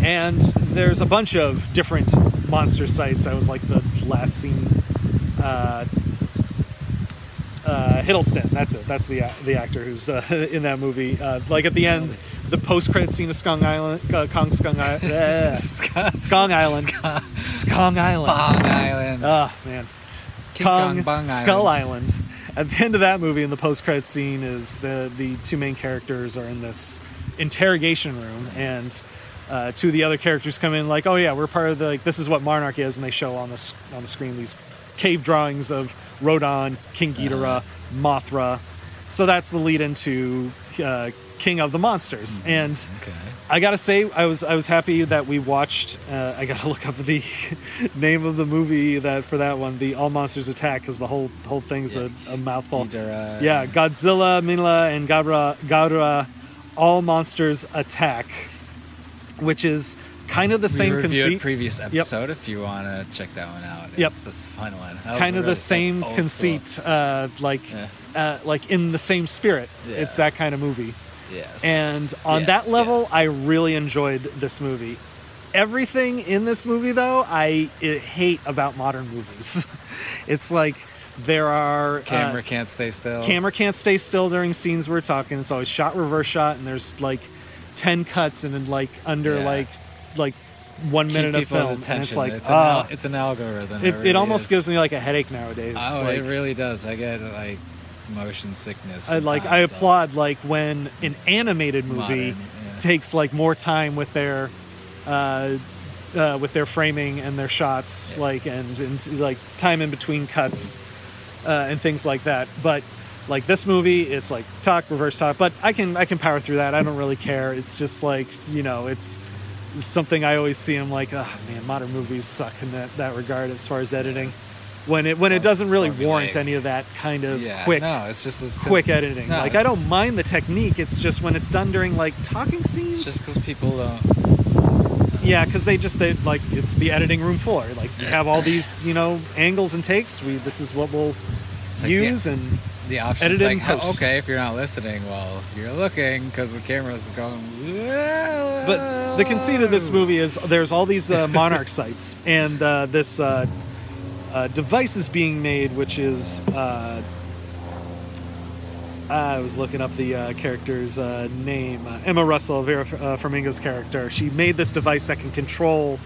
And there's a bunch of different monster sites. I was like the last scene. Uh, uh, Hiddleston, that's it. That's the the actor who's uh, in that movie. Uh, like at the end, the post credit scene of Skong Island, uh, Kong Skong Island, Skong Island, Skong Island, Bong Island. Oh man, King Kong, Kong Skull Island. Island. At the end of that movie, in the post-credit scene, is the the two main characters are in this interrogation room, and uh, two of the other characters come in like, "Oh yeah, we're part of the like this is what Monarch is," and they show on this on the screen these cave drawings of Rodan, King Ghidorah, Mothra. So that's the lead into uh, King of the Monsters, and Okay. I gotta say, I was I was happy that we watched. Uh, I gotta look up the name of the movie that for that one, the All Monsters Attack, because the whole whole thing's a, a mouthful. Ghidorah. Yeah, Godzilla, Minilla, and Gabara, Gaudra, All Monsters Attack, which is kind of the we same conceit. previous episode if you want to check that one out. Yep. This fun one. That kind of really- the same conceit, uh, like Yeah. uh, like in the same spirit. Yeah. It's that kind of movie. Yes. And on Yes, that level, yes. I really enjoyed this movie. Everything in this movie, though, I hate about modern movies. it's like there are uh, camera can't stay still. camera can't stay still during scenes we're talking. It's always shot reverse shot, and there's like ten cuts and then like under Yeah. like like one Keep minute of film, and it's like it's an, ah. it's an algorithm. it, it really almost is. gives me like a headache nowadays. Oh, like, it really does. I get like motion sickness. I like I so- applaud like when an animated movie Modern, yeah. takes like more time with their uh, uh, with their framing and their shots, like and, and like time in between cuts uh, and things like that. But like this movie, it's like talk, reverse talk. But I can I can power through that. I don't really care. It's just like you know, it's something I always see. I'm like, oh man, modern movies suck in that that regard as far as editing. When it when it doesn't really warrant any of that kind of Yeah, quick no, it's just a sim- quick editing. No, like I don't mind the technique. It's just when it's done during like talking scenes. Just because people don't. yeah, because they just they like it's the editing room floor. Like you have all these you know angles and takes. We this is what we'll like the- use and The option's like, okay, if you're not listening, well, you're looking because the camera's going. But the conceit of this movie is there's all these uh, monarch sites, and uh, this uh, uh, device is being made, which is. Uh, I was looking up the uh, character's uh, name. Uh, Emma Russell, Vera uh, Farmiga's character. She made this device that can control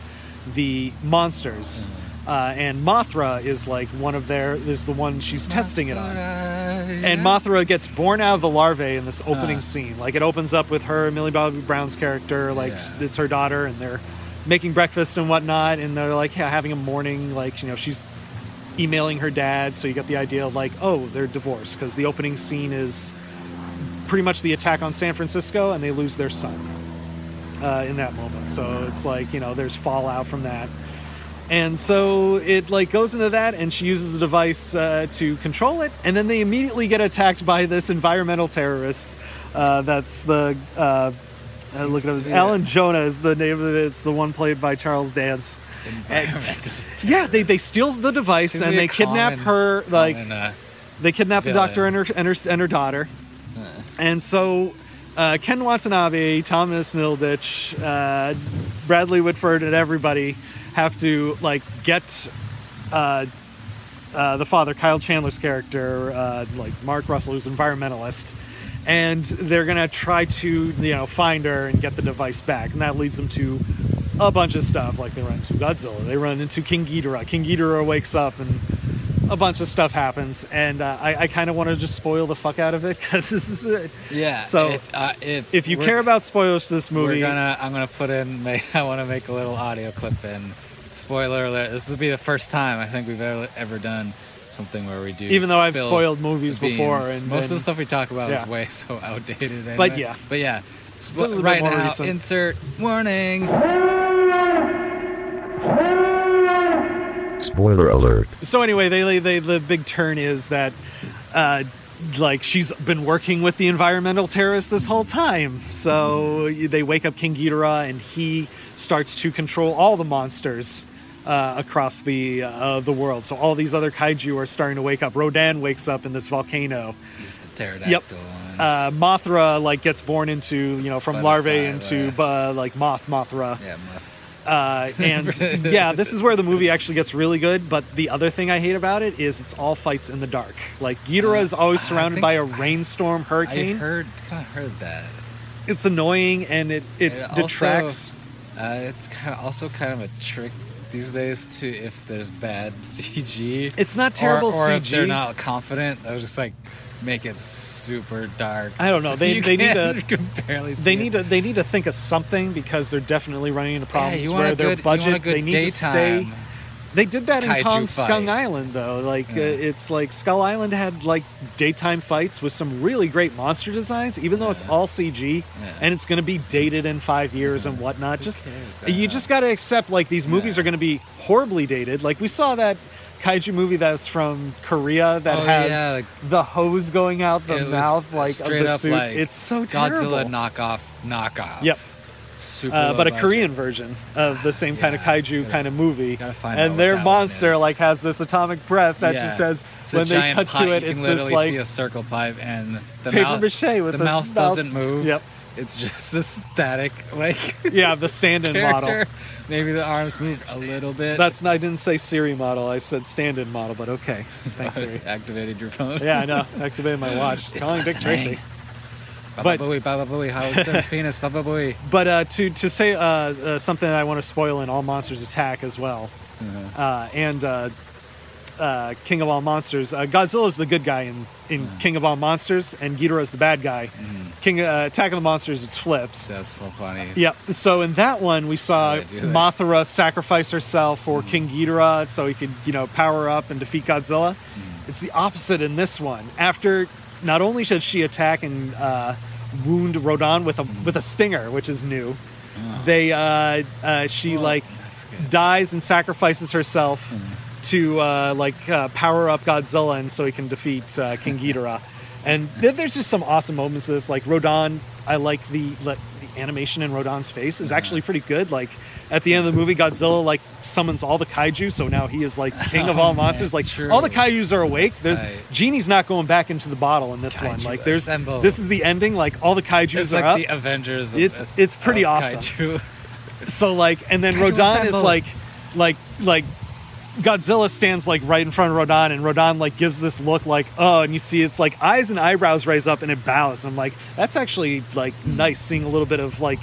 the monsters. Uh, and Mothra is like one of their is the one she's testing it on. And Mothra gets born out of the larvae in this opening Ah. scene. Like it opens up with her, Millie Bobby Brown's character, like Yeah. it's her daughter, and they're making breakfast and whatnot, and they're like yeah, having a morning, like you know she's emailing her dad. So you get the idea of like oh they're divorced because the opening scene is pretty much the attack on San Francisco, and they lose their son uh, in that moment. So it's like you know there's fallout from that. And so it like goes into that, and she uses the device uh, to control it, and then they immediately get attacked by this environmental terrorist. Uh, that's the uh, uh, look at it. Alan Jonah is the name of it. It's the one played by Charles Dance. And- yeah, they, they steal the device Seems and they kidnap common- her. Like common, uh, they kidnap the doctor and her, and her and her daughter. And so uh, Ken Watanabe, Thomas Middleditch, uh, Bradley Whitford, and everybody have to like get uh, uh, the father, Kyle Chandler's character, uh, like Mark Russell, who's an environmentalist, and they're gonna try to you know find her and get the device back, and that leads them to a bunch of stuff. Like they run into Godzilla, they run into King Ghidorah. King Ghidorah wakes up and a bunch of stuff happens, and uh, I, I kind of want to just spoil the fuck out of it because this is it. Yeah. So if uh, if if you care about spoilers to this movie, We're gonna. I'm gonna put in. Make, I want to make a little audio clip in. Spoiler alert! This will be the first time I think we've ever, ever done something where we do. Even though I've spoiled movies the before, and most of the stuff we talk about yeah. is way so outdated. Anyway. But yeah. But yeah. Spo- This is right now, recent. insert warning. Spoiler alert. so anyway, they, they the big turn is that uh, like she's been working with the environmental terrorists this whole time. So they wake up King Ghidorah, and he starts to control all the monsters. Uh, across the uh, the world, so all these other kaiju are starting to wake up. Rodan wakes up in this volcano. He's the pterodactyl Yep. one. Uh, Mothra like gets born into you know from larvae into uh, like moth Mothra. Yeah, moth. Uh, and yeah, this is where the movie actually gets really good. But the other thing I hate about it is it's all fights in the dark. Like Ghidorah is always surrounded by a rainstorm, hurricane. I heard, kind of heard that. It's annoying and it it also, detracts. Uh, it's kind of also kind of a trick these days to if there's bad CG. It's not terrible or, or if they're not confident, they'll just like make it super dark. I don't know. so They they need to barely see they it. need to they need to think of something because they're definitely running into problems want where their good- you want a budget they need to stay. They did that in Kong fight. Skull Island though. Like uh, it's like Skull Island had like daytime fights with some really great monster designs, even though it's all CG and it's going to be dated in five years and whatnot. Just you just got to accept like these movies are going to be horribly dated. Like we saw that kaiju movie that's from Korea that Oh, has yeah, like- the hose going out the mouth like of straight the up suit. like it's so terrible. Godzilla knockoff knockoff. Yep. Super Uh, but a budget. Korean version of the same kind of kaiju kind of movie, find out what and their monster like has this atomic breath that Yeah. just does It's when they giant cut pipe. to it. You it's can this literally like see a circle pipe, and the paper mouth, mache with the mouth mouth- doesn't move. Yep. It's just a static, like yeah, the stand-in model. Maybe the arms move a little bit. That's not I didn't say Siri model. I said stand-in model, but okay. Thanks, Siri. Activated your phone. Yeah, I know. Activated my watch. It's Calling Dick. Tracy. Baba Booey, Baba Booey, how's penis? Baba Booey. But uh, to to say uh, uh, something that I want to spoil in All Monsters Attack as well, Uh-huh. uh, and uh, uh, King of All Monsters, uh, Godzilla is the good guy in, in King of All Monsters, and Ghidorah is the bad guy. King uh, Attack of the Monsters, it's flipped. That's so funny. Yep. So in that one, we saw they do that. Mothra sacrifice herself for King Ghidorah so he could, you know, power up and defeat Godzilla. It's the opposite in this one. After not only should she attack and uh, wound Rodan with a with a stinger, which is new, they uh, uh, she like dies and sacrifices herself to uh, like uh, power up Godzilla and so he can defeat uh, King Ghidorah. And th- there's just some awesome moments. of This like Rodan, I like the like, the animation in Rodan's face is actually pretty good. Like at the end of the movie, Godzilla like summons all the kaiju, so now he is like king of Oh, all man, monsters. Like true. all the kaiju's are awake. Genie's not going back into the bottle in this one. Like there's assemble. this is the ending. Like all the kaiju's It's are like up. the Avengers. Of it's this- it's pretty awesome. kaiju. So like, and then Kaiju Rodan is like, like, like, Godzilla stands like right in front of Rodan, and Rodan like gives this look like, oh, and you see it's like eyes and eyebrows raise up, and it bows, and I'm like, that's actually like nice seeing a little bit of like,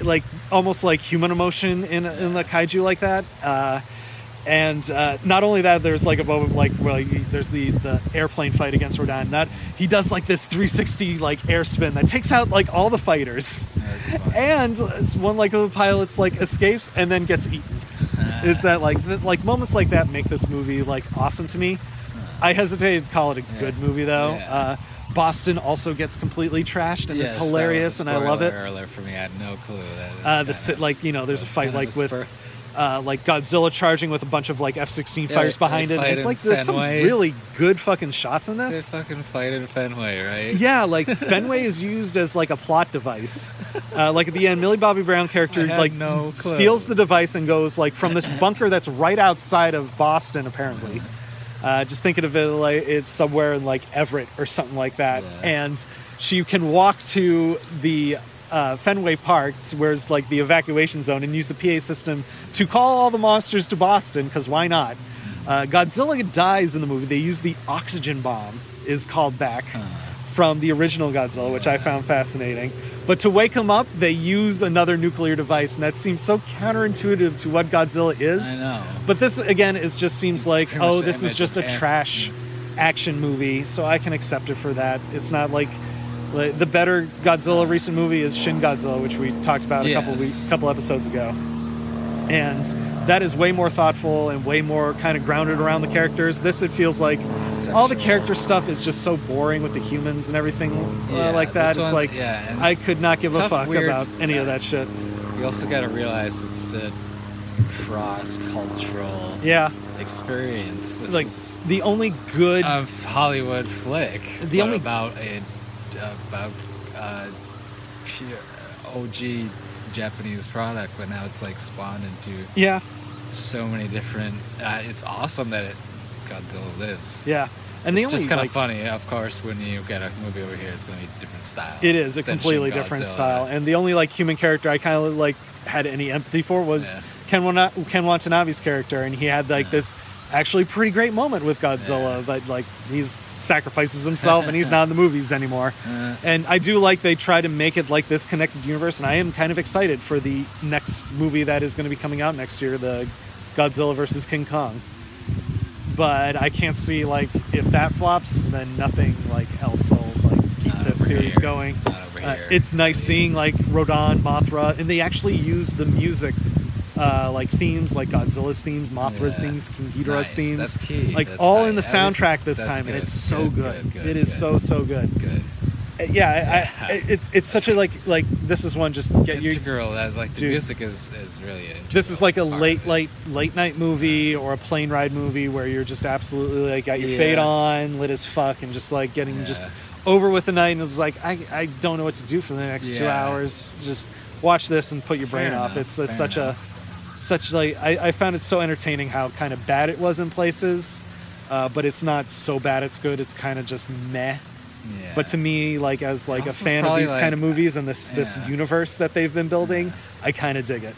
like almost like human emotion in in the kaiju like that. Uh, and uh, not only that, there's like a moment like well, like, there's the the airplane fight against Rodan. That he does like this 360 like air spin that takes out like all the fighters, and it's one like of the pilots like escapes and then gets eaten. It's that like th- like moments like that make this movie like awesome to me. I hesitated to call it a good movie though. Yeah. Uh, Boston also gets completely trashed and Yes, it's hilarious and I love it. alert for me. I had no clue that. Uh, the kinda- like you know, there's a fight like with spur- uh, like Godzilla charging with a bunch of like F-16 Yeah, fighters behind it. It's like there's some really good fucking shots in They this. fucking fight in Fenway, right? Yeah, like Fenway is used as like a plot device. Uh, like at the end, Millie Bobby Brown character like no steals the device and goes like from this bunker that's right outside of Boston, apparently. Uh, just thinking of it like it's somewhere in like Everett or something like that, and she can walk to the uh, Fenway Park, where's like the evacuation zone, and use the PA system to call all the monsters to Boston because why not? Uh, Godzilla dies in the movie. They use the oxygen bomb is called back from the original Godzilla, which I found fascinating. But to wake him up, they use another nuclear device, and that seems so counterintuitive to what Godzilla is. I know. But this again is just seems like oh, this is just a trash action movie, so I can accept it for that. It's not like. Like, The better Godzilla recent movie is Shin Godzilla, which we talked about a couple weeks, couple episodes ago, and that is way more thoughtful and way more kind of grounded around the characters. This it feels like all the character stuff is just so boring with the humans and everything uh, like that. It's one- like yeah, and I could not give a fuck weird- about any of that shit. You also got to realize it's a cross-cultural Yeah. experience. This like the only good a Hollywood flick. The only- about a about uh, pure OG Japanese product, but now it's like spawned into Yeah. so many different. Uh, it's awesome that it Godzilla lives. Yeah. And the it's only just kind like, of funny, of course, when you get a movie over here, it's going to be a different style. It is a completely different style, and the only like human character I kind of like had any empathy for was Ken, Wana- Ken Watanabe's character, and he had like this actually pretty great moment with Godzilla, but like he's sacrifices himself and he's not in the movies anymore. Uh, And I do like they try to make it like this connected universe, and I am kind of excited for the next movie that is going to be coming out next year, the Godzilla versus King Kong. But I can't see like if that flops, then nothing like else will like keep this series here. going. Uh, it's nice seeing like Rodan, Mothra, and they actually use the music. Uh, like themes, like Godzilla's themes, Mothra's Yeah. themes, King Ghidorah's Nice. themes, That's key. like That's all in the soundtrack this that's time, and it's so Good, good. good, good, it is good. so so good. Good. Uh, Yeah, I, I, it's it's such a like like this is one just get your Integral. That like the Dude. music is is really. This is like a late late late night movie or a plane ride movie where you're just absolutely like got your fade on, lit as fuck, and just like getting just over with the night. And it's like I I don't know what to do for the next two hours. Just watch this and put your brain Fair off. It's, it's fair such enough. a such like I, I found it so entertaining how kind of bad it was in places, uh, but it's not so bad it's good. It's kind of just meh. Yeah. But to me, like as like a fan of these kind of movies and this this universe that they've been building, I kind of dig it.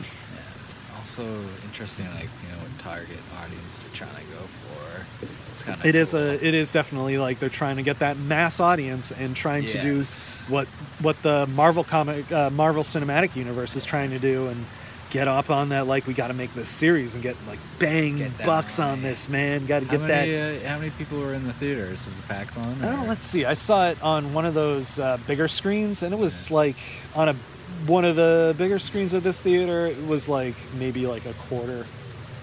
It's also interesting, like you know, what target audience they're trying to go for. It's kind of It is a it is definitely like they're trying to get that mass audience and trying to do what what the Marvel comic uh, Marvel Cinematic Universe is trying to do and get up on that like we got to make this series and get like bang Get that bucks on this man got to How get many, that uh, how many people were in the theaters? Was it packed one? Oh, let's see. I saw it on one of those uh, bigger screens, and it was like on a one of the bigger screens of this theater. It was like maybe like a quarter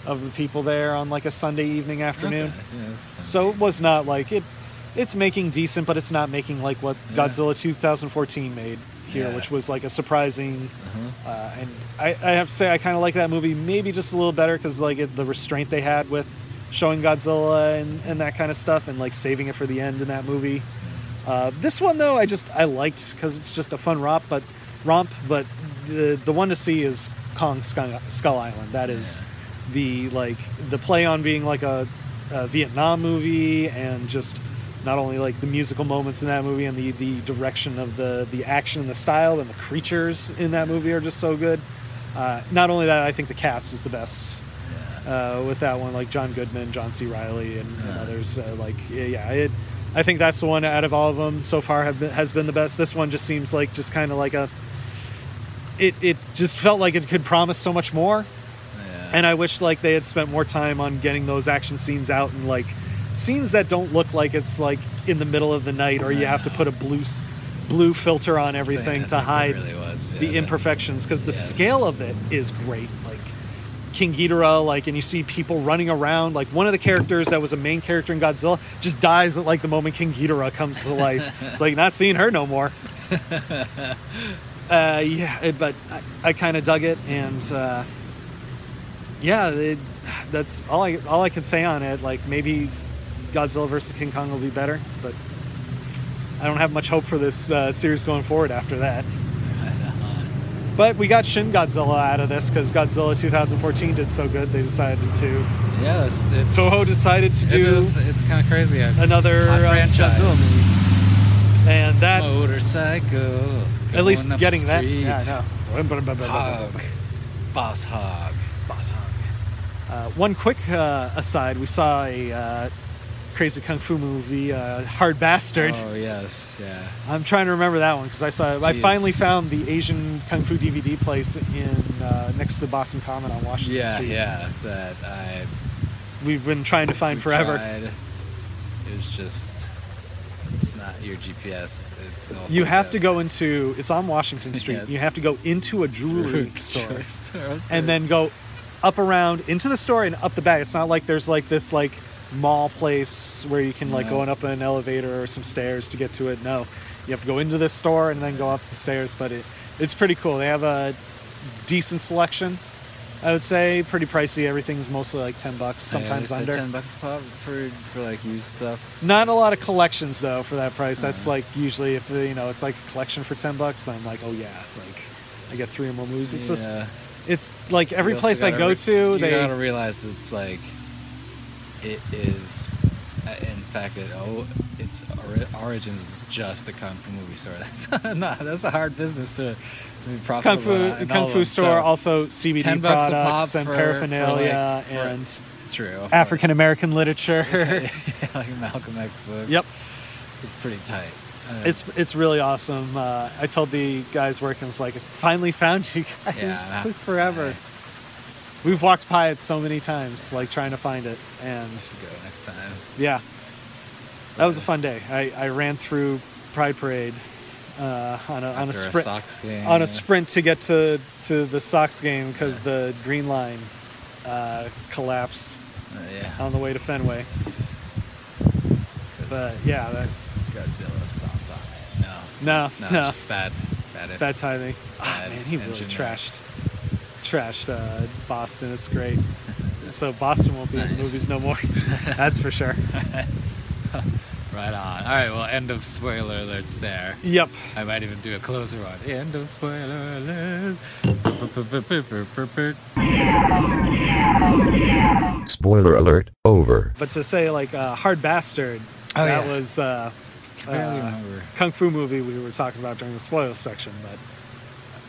of the people there on like a Sunday evening afternoon. Okay, yeah, that's So it was not like it. It's making decent, but it's not making like what Yeah. Godzilla 2014 made here, Yeah. which was like a surprising. Uh-huh. Uh, and I, I have to say, I kind of like that movie maybe just a little better because like it, the restraint they had with showing Godzilla and, and that kind of stuff, and like saving it for the end in that movie. Uh, this one though, I just I liked because it's just a fun romp, but romp. But the the one to see is Kong Skull, Skull Island. That is the like the play on being like a, a Vietnam movie and just not only like the musical moments in that movie and the the direction of the the action and the style and the creatures in that movie are just so good. Uh, not only that, I think the cast is the best. Uh, with that one, like John Goodman, John C. Reilly, and, and others, uh, like yeah, yeah, it. I think that's the one out of all of them so far have been, has been the best. This one just seems like just kind of like a. It it just felt like it could promise so much more, and I wish like they had spent more time on getting those action scenes out and like scenes that don't look like it's like in the middle of the night or you have to put a blue blue filter on everything to hide really was, yeah, the imperfections because the Yes. scale of it is great like King Ghidorah like and you see people running around like one of the characters that was a main character in Godzilla just dies at like the moment King Ghidorah comes to life it's like not seeing her no more uh, yeah, but I, I kind of dug it, and uh, yeah, it, that's all I all I can say on it. Like maybe Godzilla versus King Kong will be better, but I don't have much hope for this uh, series going forward after that. But we got Shin Godzilla out of this because Godzilla 2014 did so good. They decided to. Yeah, it's, it's Toho decided to do is- it's kind of crazy. I- another uh, franchise. Godzilla movie, and that motorcycle. at least getting that. Yeah, I know. Hog, boss hog, boss hog. Uh, one quick uh, aside: we saw a uh, crazy kung fu movie, uh, Hard Bastard. Oh yes, yeah. I'm trying to remember that one because I saw. I Jeez. finally found the Asian kung fu DVD place in uh, next to Boston Common on Washington Yeah, Street. yeah. That I We've been trying to find forever. tried. It was just. It's not your GPS. It's You have up. to go into. It's on Washington Street. Yeah. You have to go into a jewelry store, jewelry store, and then go up around into the store and up the back. It's not like there's like this like mall place where you can like No. go on up an elevator or some stairs to get to it. No, you have to go into this store and then go up the stairs. But it it's pretty cool. They have a decent selection. I would say pretty pricey. Everything's mostly like ten bucks, Yeah, sometimes like under. Ten bucks pop for for like used stuff. Not a lot of collections though for that price. That's Uh-huh. like usually if you know it's like a collection for ten bucks, then I'm like, oh yeah, like I get three or more movies. It's just it's like every place I go to, you they gotta realize it's like it is. uh, In fact, it oh, its origins is just a kung fu movie store. That's not that's a hard business to to be kung profitable. fu in kung fu store So, also CBD 10 bucks products and for- for, paraphernalia like, for- and true African American literature. like Malcolm X books. Yep. it's pretty tight. Uh, It's it's really awesome. Uh, I told the guys working, it's like finally found you guys. Yeah, it took forever. We've walked by it so many times, like trying to find it, and to go next time. yeah, that was a fun day. I, I ran through Pride Parade uh, on a on a After a sprint Sox game. on a sprint to get to to the Sox game because the green line uh, collapsed Uh, yeah. on the way to Fenway. But yeah, that's Godzilla stomped on it. No. No, no, no. it's just bad. Bad. bad timing. Ah, bad man, he really trashed trashed uh, Boston. It's great. so Boston won't be in the movies no more. That's for sure. Right on. All right. Well, end of spoiler alerts there. Yep. I might even do a closer one. End of spoiler alert. Spoiler alert, over. But to say like uh, Hard Bastard, Oh, that yeah. was uh, uh, remember. kung fu movie we were talking about during the spoiler section. But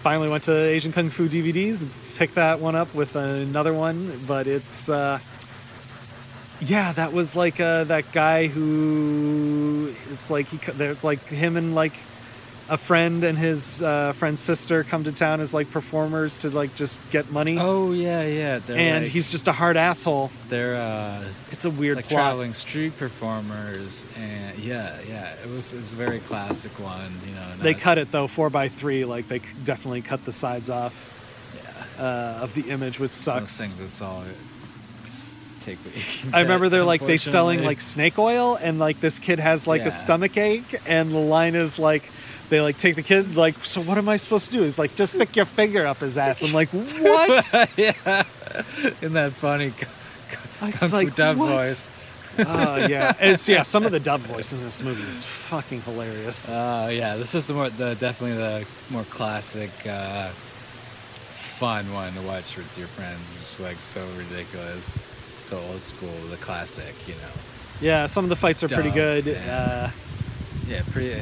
finally went to Asian Kung Fu DVDs and picked that one up with another one. But it's uh, Yeah, that was like uh, that guy who it's like he there's like him and like a friend and his uh, friend's sister come to town as like performers to like just get money. Oh yeah, yeah. They're and like- he's just a hard asshole. They're uh, It's a weird like plot. traveling street performers, and yeah, yeah. It was it was a very classic one. You know, They cut it though four by three. Like they definitely cut the sides off. Uh, of the image, which it's sucks. those things that's all. Take what you can I remember they're like they selling like snake oil, and like this kid has like Yeah. a stomach ache, and the line is like they like take the kid like, so what am I supposed to do? Is like just stick your finger up his ass. I'm like, what? yeah, in that funny Kung Fu like, dub what? voice. Oh yeah, it's yeah. Some of the dub voice in this movie is fucking hilarious. Uh, yeah, this is the more the definitely the more classic, uh, fun one to watch with your friends. It's just like so ridiculous, so old school, the classic, you know. Yeah, some of the fights are pretty good. and- Uh, Yeah, pretty.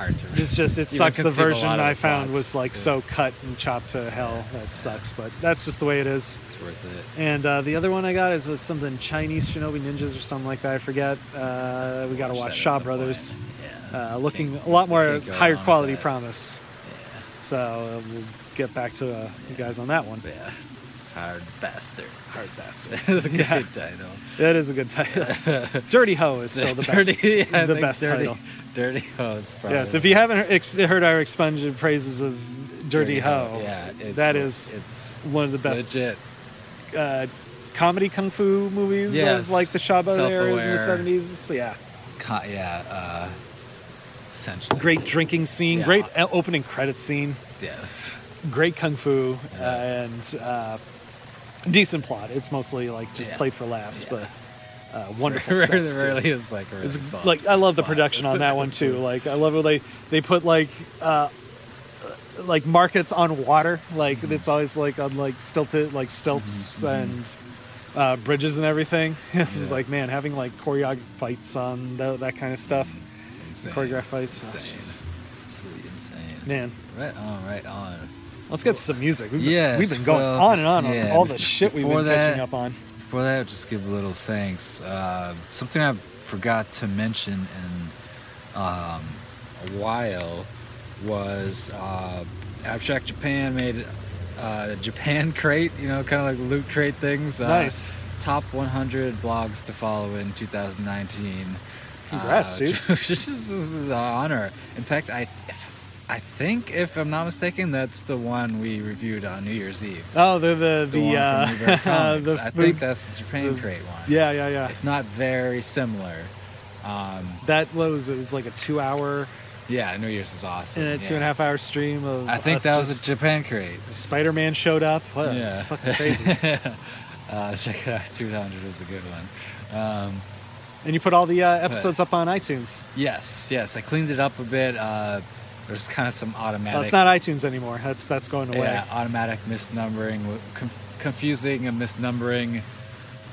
It's hard to. it's just it sucks. The version I found was like Yeah, so cut and chopped to hell. That sucks, but that's just the way it is. It's worth it. And uh, the other one I got is was something Chinese Shinobi Ninjas or something like that. I forget. Uh, we got to Watch watch that at Shaw Brothers. Yeah, Uh, looking a lot more higher quality promise. So uh, we'll get back to uh, you guys on that one. Yeah, hard bastard. Hard bastard. That's a Yeah. good title. That is a good title. Dirty Ho is still the dirty, best. yeah, the best dirty, title. Dirty Hose. probably Yes, if you haven't heard our expunged praises of Dirty, Ho, yeah, it's, that is it's one of the best legit. uh, comedy kung fu movies Yes, of like the Shaw eras in the self-aware. 70s. Yeah. Yeah, uh, essentially. Great drinking scene, Yeah. great opening credit scene, Yes. great kung fu, uh, and uh, decent plot. It's mostly like just Yeah. played for laughs, but uh, It's wonderful. rare- sets, too. rarely is like a really it's like I love the plot. production on that one too. Like I love how they they put like uh like markets on water. Like Mm-hmm. it's always like on like stilted like stilts and uh, bridges and everything. it's Yeah. like man, having like choreographed fights on that, that kind of stuff. Insane. Choreographed fights. Oh, Insane. jeez. Absolutely insane. Man. Right on, right on. Let's get some music. We've been, we've been going well, on and on on all the shit we've been that- catching up on. Before that, just give a little thanks. Uh, something I forgot to mention in um, a while was uh, Abstract Japan made uh, Japan Crate, you know, kind of like loot crate things. Uh, Nice. Top 100 blogs to follow in 2019. Congrats, Uh, dude. this is an honor. In fact, I. I think, if I'm not mistaken, that's the one we reviewed on New Year's Eve. Oh, the the The the, uh, from the I food- think that's the Japan the- Crate one. Yeah, yeah, yeah. If not very similar. Um, That was it? Was like a two hour yeah, New Year's is awesome. in a two and a half hour stream of. I think that was a Japan Crate. Spider Man showed up. What? yeah. It's fucking crazy. uh, check it out. 200 was a good one. Um, and you put all the uh, episodes up on iTunes. yes, yes. I cleaned it up a bit. Uh, there's kind of some automatic. Well, it's not iTunes anymore. That's that's going away. Yeah, automatic misnumbering, conf- confusing and misnumbering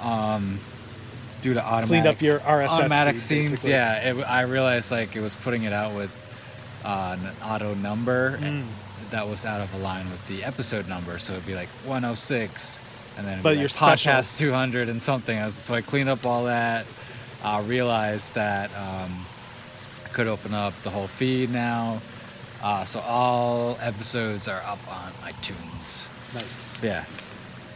um, due to automatic. Cleaned up your RSS automatic scenes. Yeah, it, I realized like it was putting it out with uh, an auto number Mm. that was out of line with the episode number, so it'd be like 106, and then it'd But your specials. podcast 200 and something. I was- So I cleaned up all that. Uh, realized that um, I could open up the whole feed now. Uh, so all episodes are up on iTunes. Nice. Yes.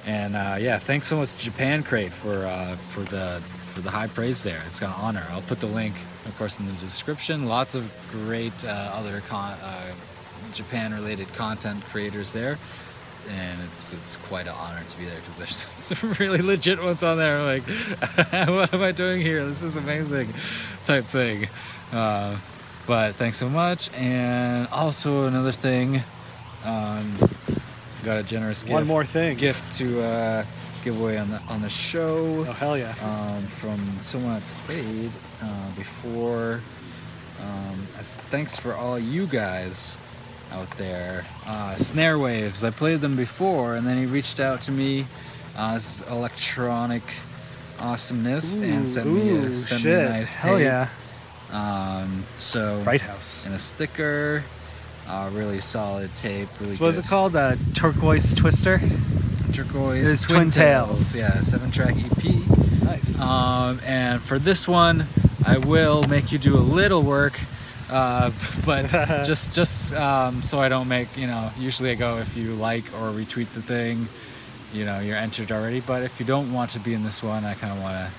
And uh, yeah, thanks so much Japan Crate for uh, for the for the high praise there. It's an honor. I'll put the link, of course, in the description. Lots of great uh, other con- uh, Japan related content creators there. And it's it's quite an honor to be there because there's some really legit ones on there. Like, what am I doing here? This is amazing, type thing. But thanks so much. And also another thing, um, got a generous gift. One more thing. gift to uh, give away on the on the show. Oh hell yeah! Um, from someone I played uh, before. Um, as thanks for all you guys out there. Uh, Snare Waves. I played them before, and then he reached out to me. Uh, this electronic awesomeness and sent me a sent me a shit. nice Hell yeah. Um, so Fright House. and a sticker. Uh, really solid tape. Really So what good. it called? Uh, turquoise Twister. Turquoise Twin Tails. Yeah, seven track EP. Nice. Um, and for this one, I will make you do a little work, uh, but just just um, so I don't make you know. Usually I go if you like or retweet the thing, you know you're entered already. But if you don't want to be in this one, I kind of want to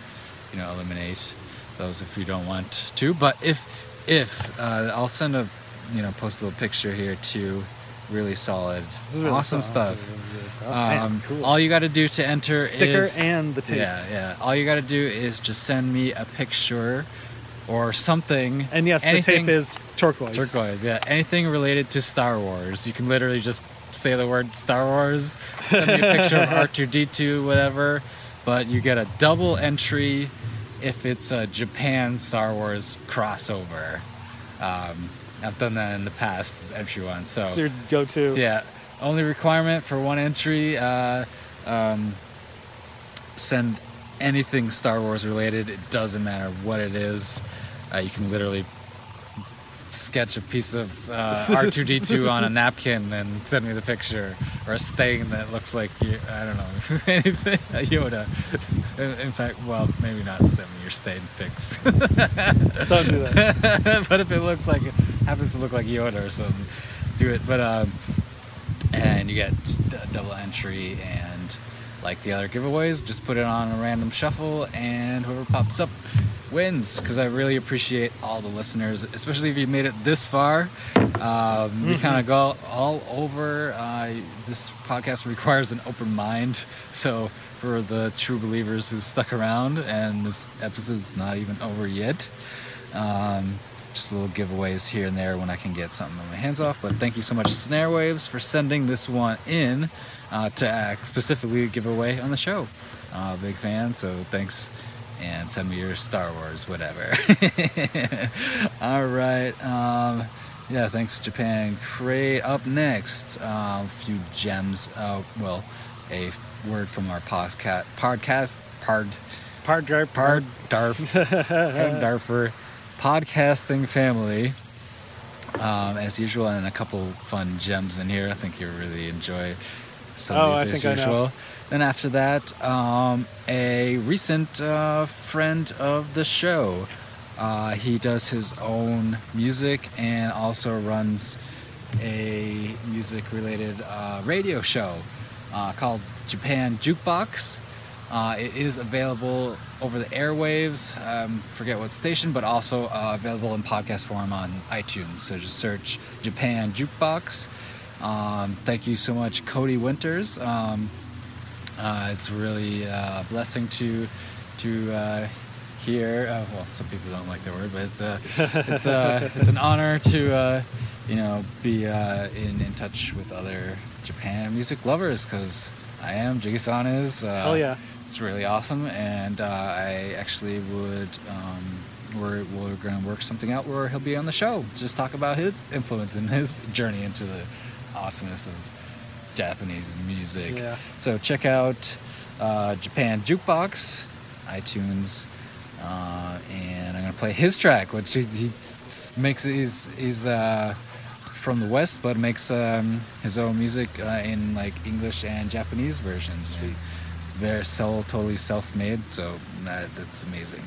you know eliminate those if you don't want to. But if if uh, I'll send a you know post a little picture here too. Really solid, really awesome solid. stuff. Oh, man, um, cool. All you got to do to enter is Sticker is and the tape. Yeah, yeah. All you got to do is just send me a picture or something. And yes, anything, the tape is turquoise. turquoise. Yeah, anything related to Star Wars. You can literally just say the word Star Wars. Send me a picture of R2D2, whatever. But you get a double entry if it's a Japan Star Wars crossover. Um, I've done that in the past, this entry one. So It's your go-to. yeah. Only requirement for one entry. Uh, um, send anything Star Wars related. It doesn't matter what it is. Uh, you can literally sketch a piece of uh, R2D2 on a napkin and send me the picture, or a stain that looks like you, I don't know anything Yoda. In, fact, well, maybe not send me your stain fix. Don't do that. but if it looks like it happens to look like Yoda or something, do it. But um, and you get a double entry and like the other giveaways, just put it on a random shuffle and whoever pops up wins. Because I really appreciate all the listeners, especially if you made it this far. Um, We Mhm. kind of go all over. Uh, this podcast requires an open mind, so for the true believers who stuck around, and this episode's not even over yet. Um, just little giveaways here and there when I can get something on my hands off. But thank you so much, Snare Waves, for sending this one in uh, to specifically give away on the show. Uh, big fan, so thanks. And send me your Star Wars, whatever. All right. Um, yeah, thanks, Japan. Great. Up next, um, a few gems. Uh, well, a word from our podcast. Podcast. Pard. Pard. Pard Darf. Pard Darfer podcasting family. Um, as usual, and a couple fun gems in here. I think you'll really enjoy some Oh, I as think I know. usual. Then after that, um, a recent uh, friend of the show. Uh, he does his own music and also runs a music-related uh, radio show uh, called Japan Jukebox. Uh, it is available over the airwaves. Um, forget what station, but also uh, available in podcast form on iTunes. So just search Japan Jukebox. Um, thank you so much, Cody Winters. Um, uh, it's really uh, a blessing to to uh, hear. Uh, well, some people don't like the word, but it's a it's a it's an honor to uh, you know be uh, in in touch with other Japan music lovers because I am. Jiggy-san is. Uh, Oh, yeah. It's really awesome, and uh, I actually would. Um, we're, we're going to work something out where he'll be on the show. Just talk about his influence and his journey into the awesomeness of Japanese music. Yeah. So check out uh, Japan Jukebox, iTunes, uh, and I'm gonna play his track, which he, he makes. He's he's uh, from the West, but makes um, his own music uh, in like English and Japanese versions. And very self, totally self-made, so that, that's amazing.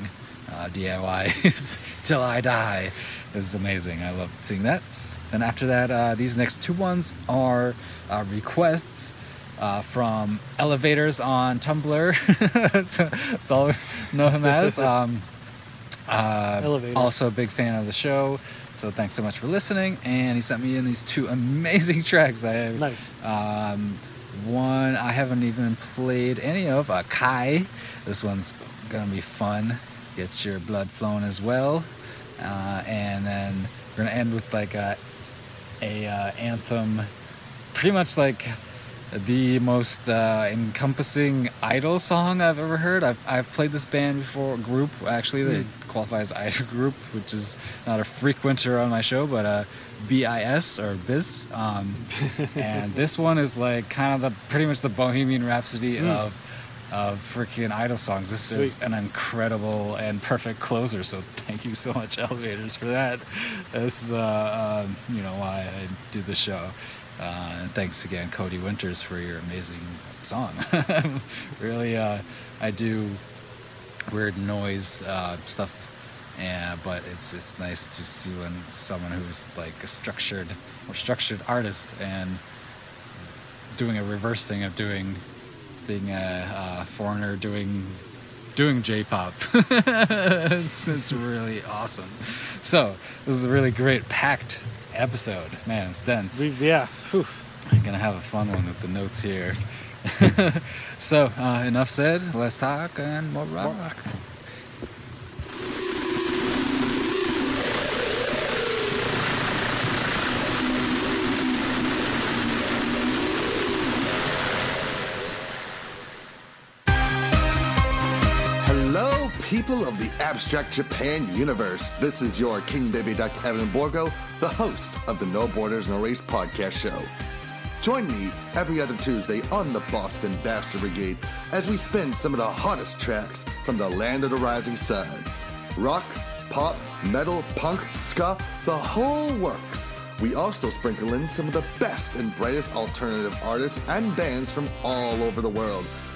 Uh, DIY is till I die is amazing. I love seeing that. Then after that, uh, these next two ones are uh, requests uh, from elevators on Tumblr. that's, that's all I know him as. Um, uh, Elevators. also a big fan of the show, so thanks so much for listening. And he sent me in these two amazing tracks. I have Nice. um, one I haven't even played any of. Uh, Kai. This one's gonna be fun. Get your blood flowing as well. Uh, and then we're gonna end with like a, a uh, anthem, pretty much like the most uh, encompassing idol song I've ever heard. I've, I've played this band before, group actually, they qualify as idol group, which is not a frequenter on my show, but uh, BIS or Biz. Um, and this one is like kind of the pretty much the Bohemian Rhapsody Mm. of of freaking idol songs. This is an incredible and perfect closer. So thank you so much, Elevators, for that. This is uh, um, you know why I do the show. Uh, and thanks again, Cody Winters, for your amazing song. really, uh, I do weird noise uh, stuff, and but it's it's nice to see when someone who's like a structured or structured artist and doing a reverse thing of doing being a, a foreigner doing doing J-pop. it's, it's really awesome. So this is a really great packed episode. Man, it's dense. We've, yeah. Whew. I'm gonna have a fun one with the notes here. so uh, enough said. Let's talk and more rock. Hello, people of the Abstract Japan universe. This is your King Baby Dr. Evan Borgo, the host of the No Borders No Race podcast show. Join me every other Tuesday on the Boston Bastard Brigade as we spin some of the hottest tracks from the land of the rising sun. Rock, pop, metal, punk, ska, the whole works. We also sprinkle in some of the best and brightest alternative artists and bands from all over the world,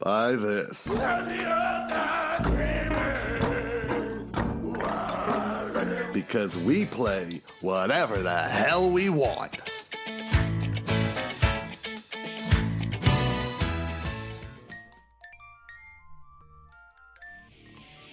by this. Because we play whatever the hell we want.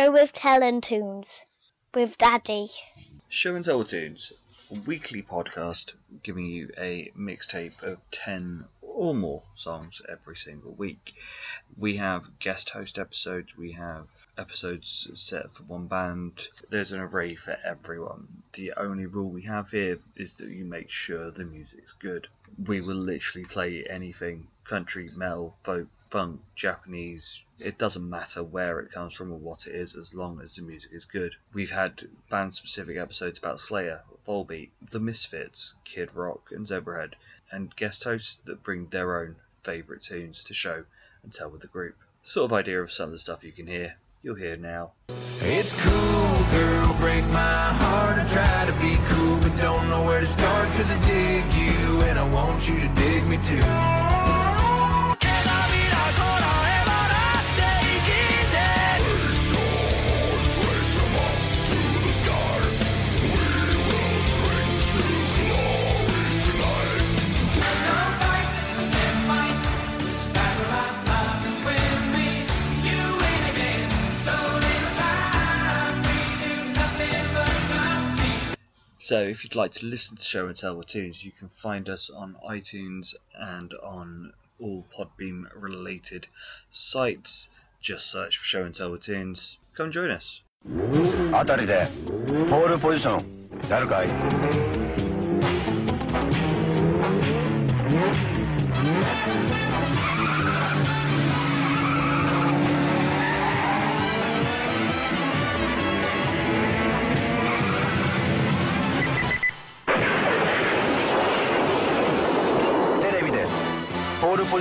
Show with Talent Tunes with Daddy. Show and Tell Tunes, a weekly podcast giving you a mixtape of 10 or more songs every single week. We have guest host episodes, we have episodes set for one band. There's an array for everyone. The only rule we have here is that you make sure the music's good. We will literally play anything country, metal, folk, funk, Japanese. It doesn't matter where it comes from or what it is as long as the music is good. We've had band specific episodes about Slayer, Volbeat, The Misfits, Kid Rock, and Zebrahead, and guest hosts that bring their own favourite tunes to show and tell with the group. Sort of idea of some of the stuff you can hear, you'll hear now. It's cool, girl, break my heart. I try to be cool, but don't know where to start. Cause I dig you, and I want you to dig me too. So if you'd like to listen to Show and Tell with Tunes, you can find us on iTunes and on all Podbean related sites. Just search for Show and Tell with Tunes. Come join us. あたりでポールポジション誰かい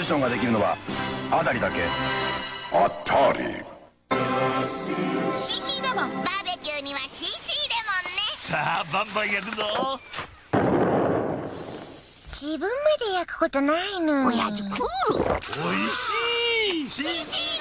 ションができるのはあたりだけ。あたり。レモンバーベキューにはレモンね。さあバンバン焼くぞ。自分まで焼くことないの。おやじクール。おいしい。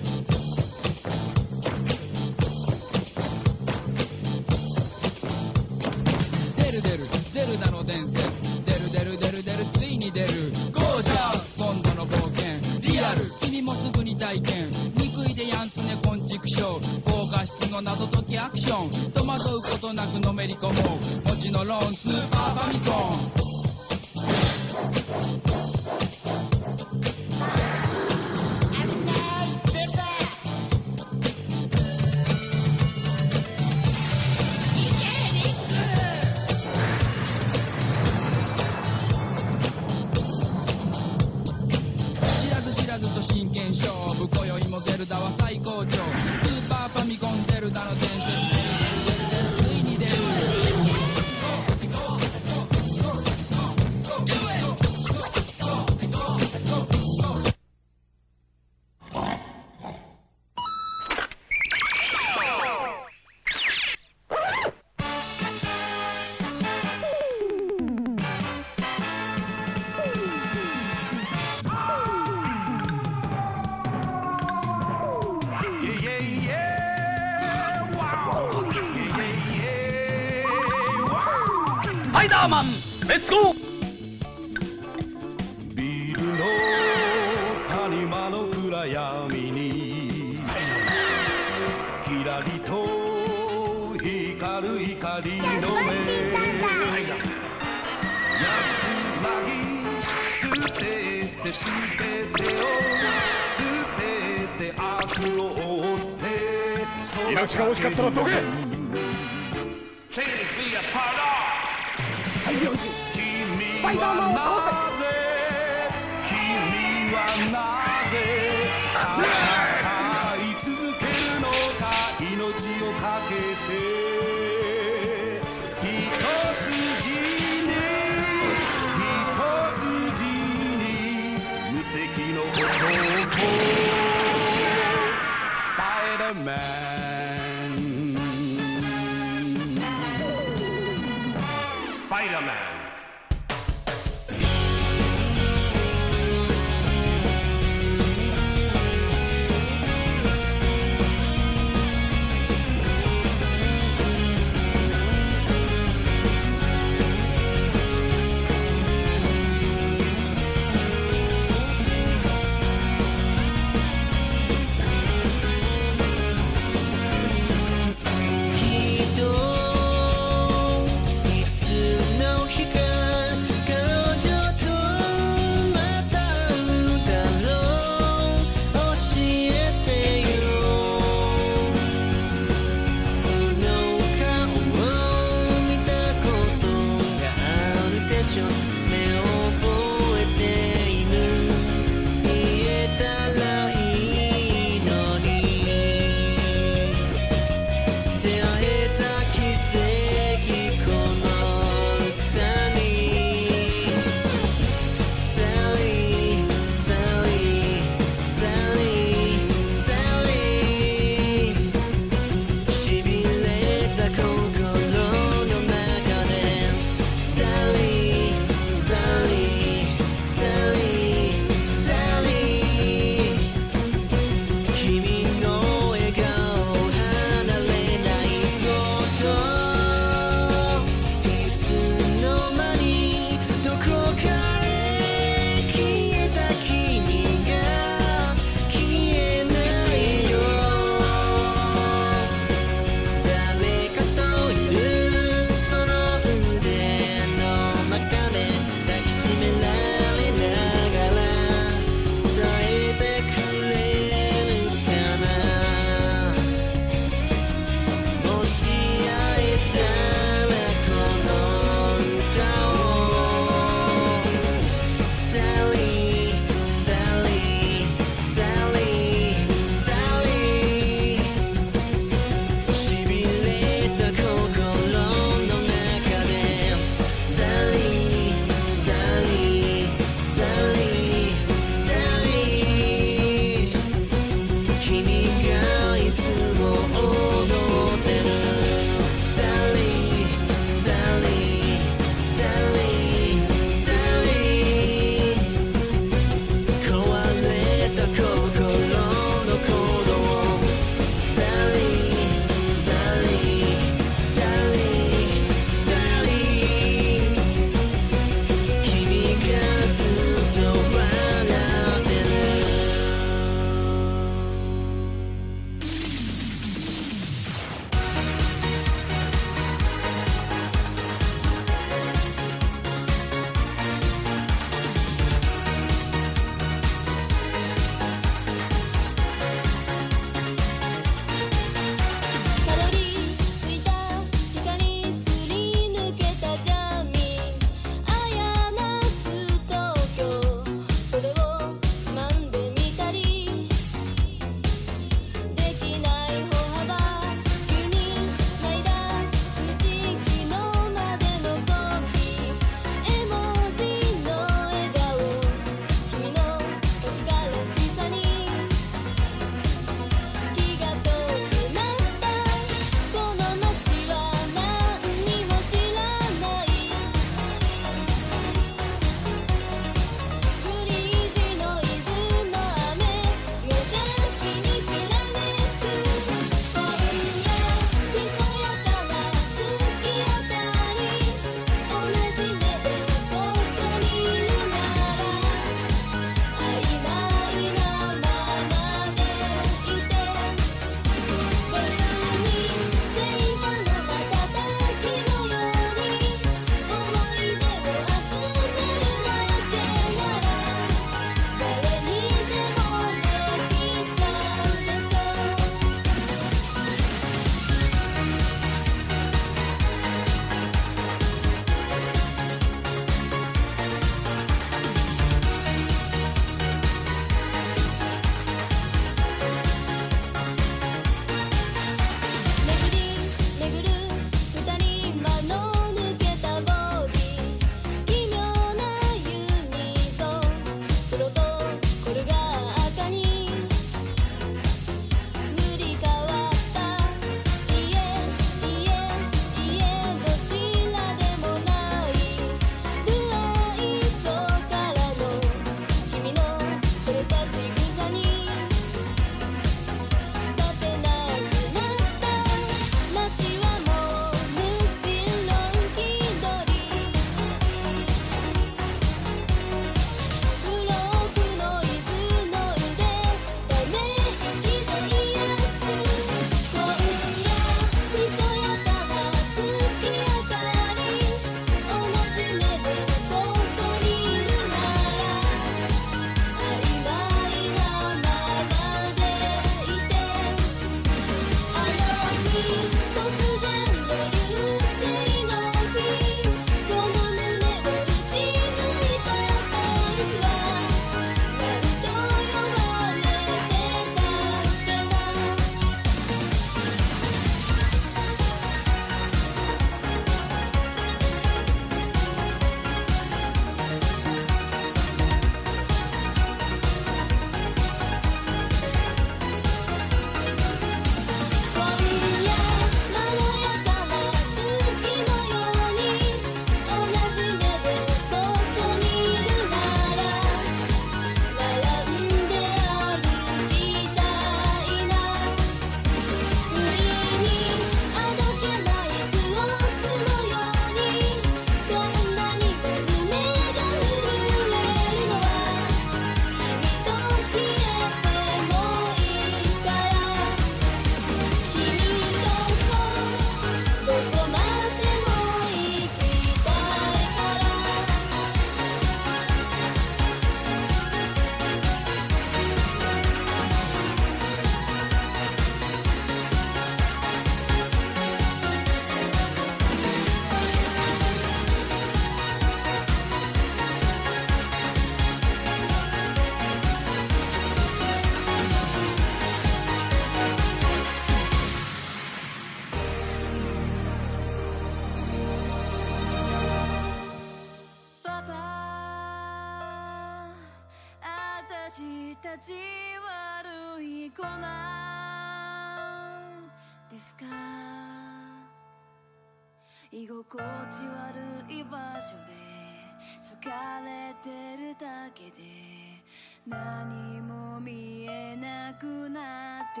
何も見えなくなって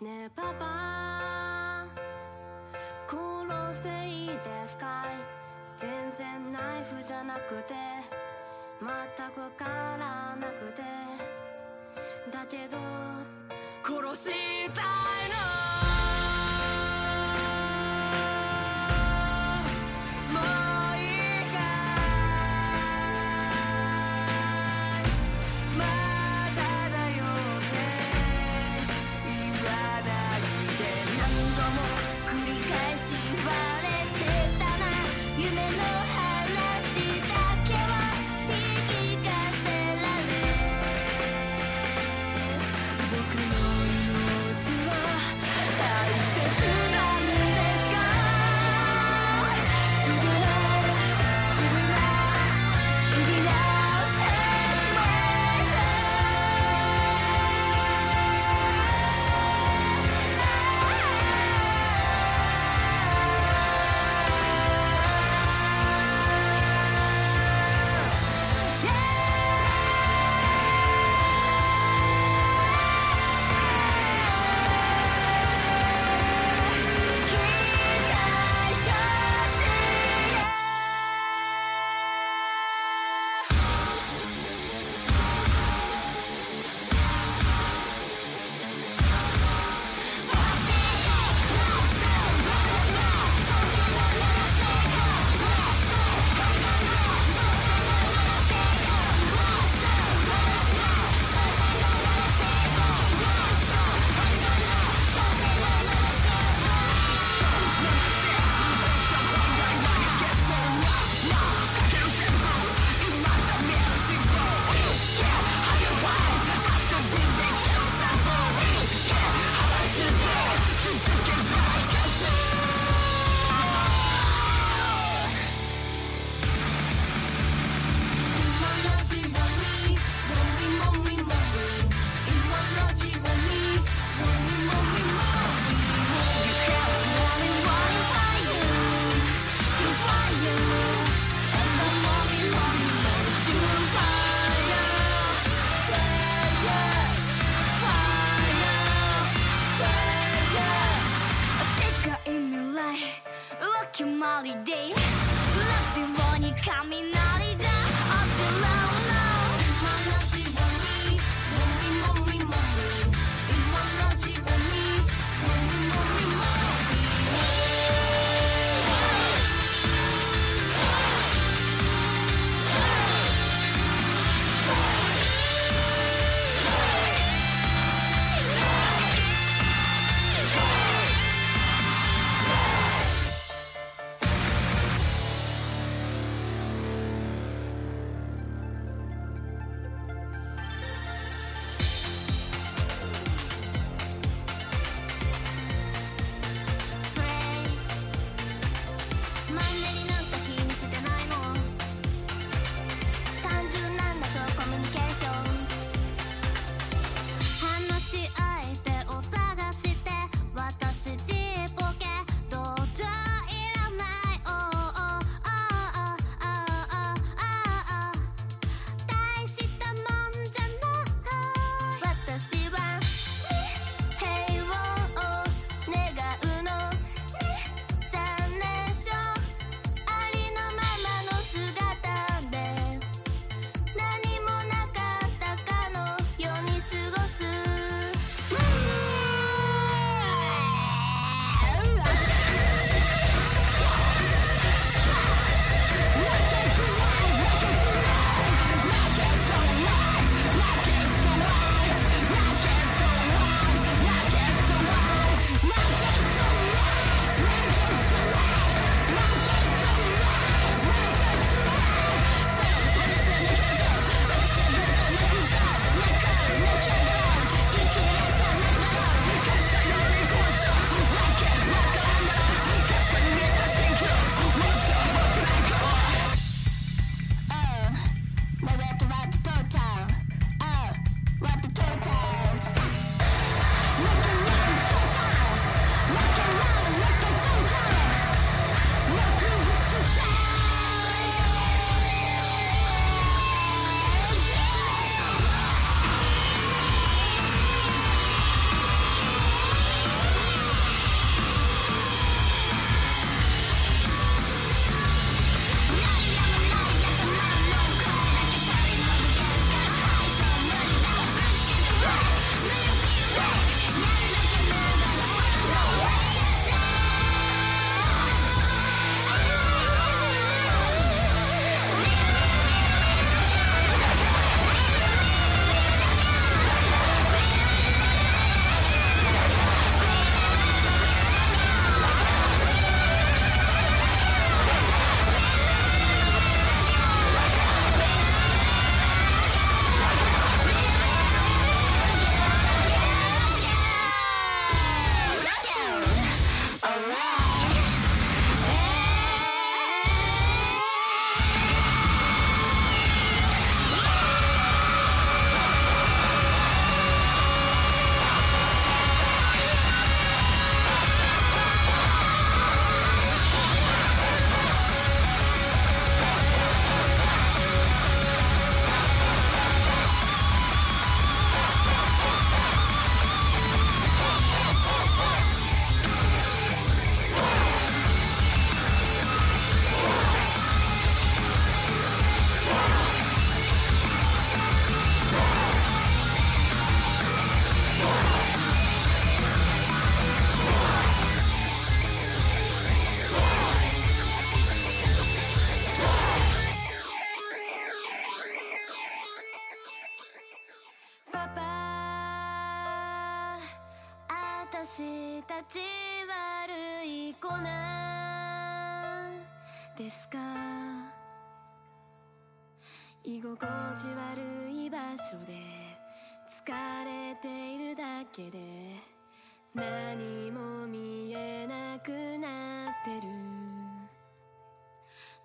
る。ねえパパ。殺していいですかい？全然ナイフじゃなくて。全くわからなくて。だけど殺したいの。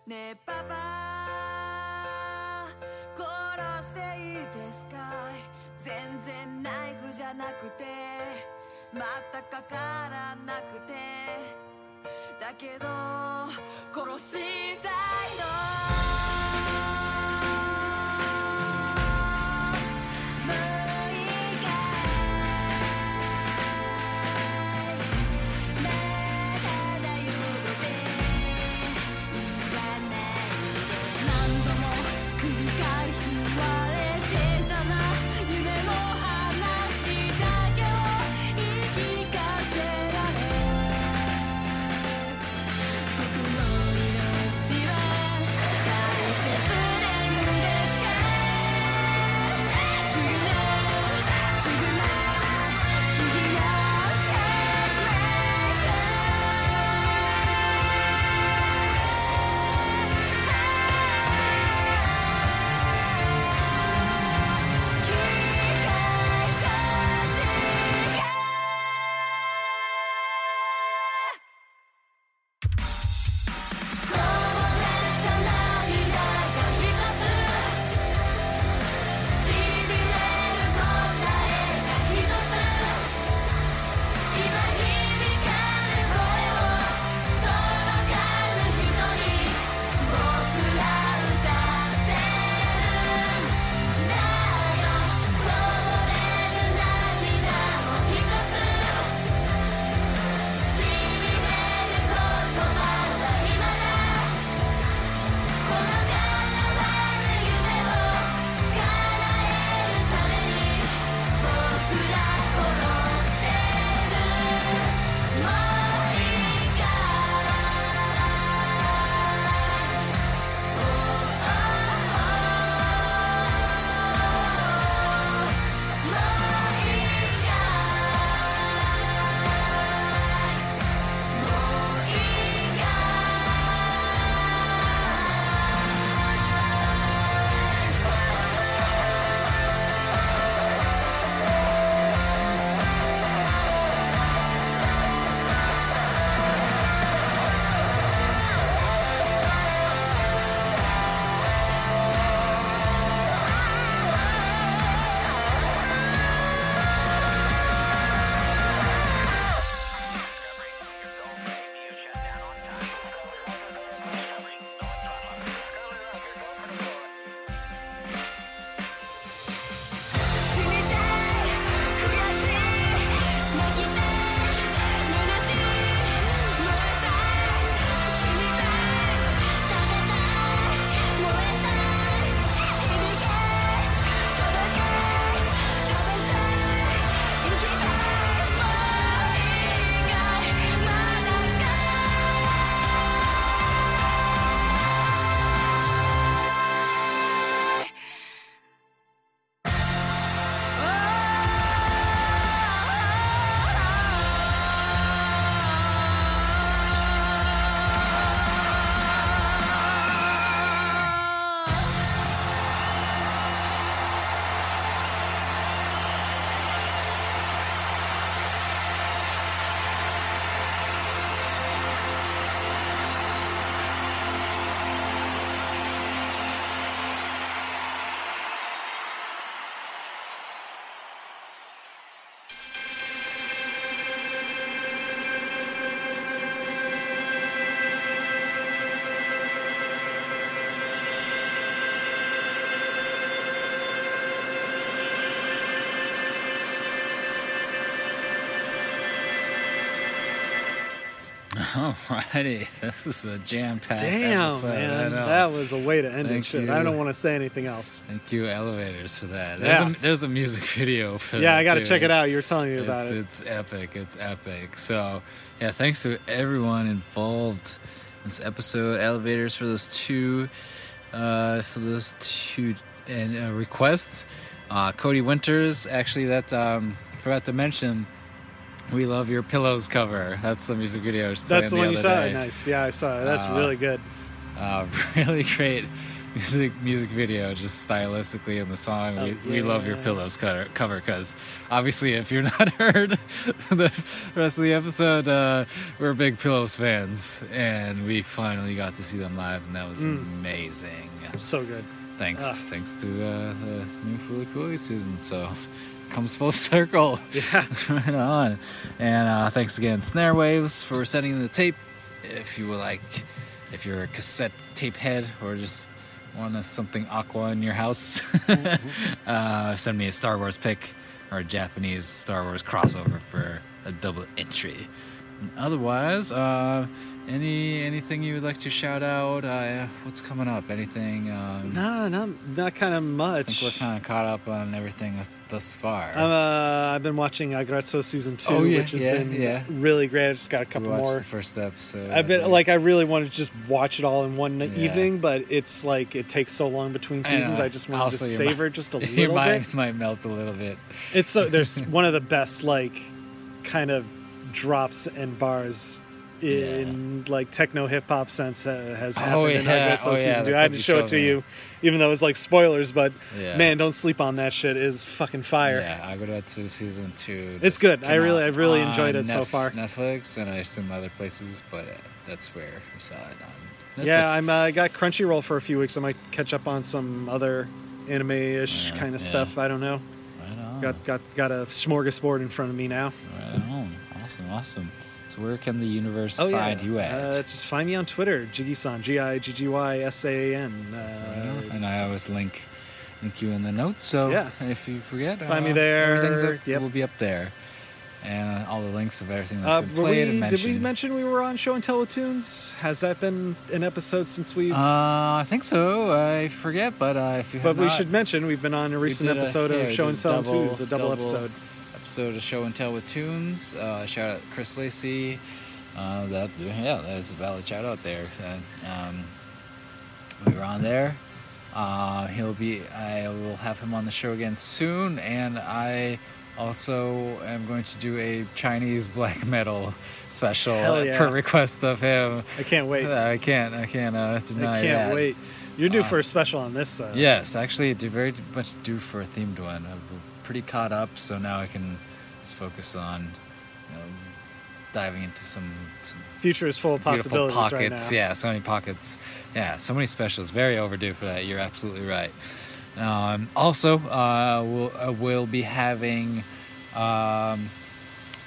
ねえパパ。殺していいですか全然ナイフじゃなくて。またかからなくて。だけど殺したいの。Alrighty, this is a jam-packed Damn, episode. Man, that was a way to end it. Thank Shit, I don't want to say anything else. Thank you, elevators, for that. There's, Yeah. a, there's a music video for Yeah, that. I gotta check it out. You were telling me about it's, it. It's epic. It's epic. So, yeah, thanks to everyone involved in this episode. Elevators for those two, uh, for those two and uh, requests. Uh, Cody Winters, actually, that um, forgot to mention. We love your pillows cover. That's the music video. I was playing That's the one you saw. day. Nice. Yeah, I saw it. That's Uh, really good. Uh, really great music music video, just stylistically in the song. Oh, we, we love your pillows cover cover because obviously, if you're not heard the rest of the episode, uh, we're big pillows fans, and we finally got to see them live, and that was Mm. amazing. So good. Thanks, thanks to uh, the new Fooly Cooly season. So comes full circle. Yeah. right on. And uh, thanks again, Snare Waves, for sending the tape. If you would like, if you're a cassette tape head or just want something aqua in your house, uh, send me a Star Wars pick or a Japanese Star Wars crossover for a double entry. And otherwise, uh, any anything you would like to shout out? Uh, what's coming up? Anything? Um, No, not not kind of much. I think we're kind of caught up on everything thus- far. Uh, I've been watching Aggretsuko season two, Oh, yeah, which has yeah, been yeah. really great. I just got a couple more. the first episode. I've been like I really want to just watch it all in one evening, but it's like it takes so long between seasons. I, just want to Also, just your mi- savor just a Your little mind bit. might melt a little bit. It's so there's one of the best like kind of drops and bars in like techno hip hop sense uh, has Oh, happened in yeah. Oh, season the two. I had to show it to me. you, even though it's like spoilers. But Yeah. man, don't sleep on that shit. It Is fucking fire. Yeah, Aggretsuko season two. It's good. I really- I've really enjoyed it so far. Netflix and I assume other places, but that's where we saw it on Netflix. Yeah, I'm. Uh, I got Crunchyroll for a few weeks. I might catch up on some other anime-ish kind of yeah. stuff. I don't know. I know. Got got got a smorgasbord in front of me now. Right on. Awesome, awesome. So where can the universe Oh find yeah. you at? Uh, just find me on Twitter, Jiggy-san, G-I-G-G-Y-S-A-N. Uh, and I always link link you in the notes. So Yeah. if you forget, Find me uh, there. Everything's up, Yep. will be up there, and all the links of everything uh, that's been played we, and mentioned. did we mention we were on Show and Tell Tunes? Has that been an episode since we? Uh, I think so. I forget, but uh, if you but we not, should mention we've been on a recent did a- episode yeah, of Show and Tell Tunes, a double, episode. Episode of Show and Tell with Tunes. Uh, shout out Chris Lacey. Uh, that yeah, that is a valid shout out there. And, um, we were on there. Uh, he'll be. I will have him on the show again soon, and I also am going to do a Chinese black metal special yeah. per request of him. I can't wait. I can't. I can't uh, deny I can't that. wait. You're due Uh, for a special on this. Uh, Yes, actually, do very much due for a themed one. Pretty caught up, so now I can just focus on you know, diving into some, some Future is full of possibilities pockets. right now. Yeah, so many pockets. Yeah, so many specials. Very overdue for that. You're absolutely right. Um, also, uh, we'll, uh, we'll be having um,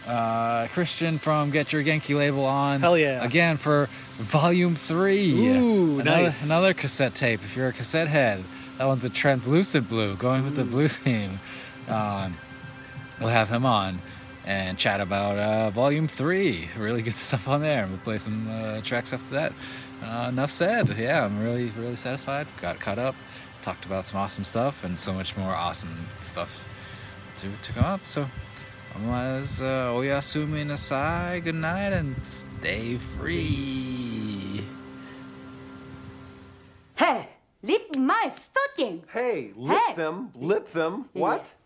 uh, Christian from Get Your Genki label on. Hell yeah. Again for volume three. Ooh, another, nice. Another cassette tape. If you're a cassette head, that one's a translucent blue, going with the blue theme. Um, we'll have him on and chat about uh, volume three. Really good stuff on there. We'll play some uh, tracks after that. Uh, enough said. Yeah, I'm really, really satisfied. Got caught up, talked about some awesome stuff, and so much more awesome stuff to, to come up. So, otherwise, uh, oyasumi nasai, good night, and stay free. Hey, lift my stocking. Hey, lip them, lip them. What?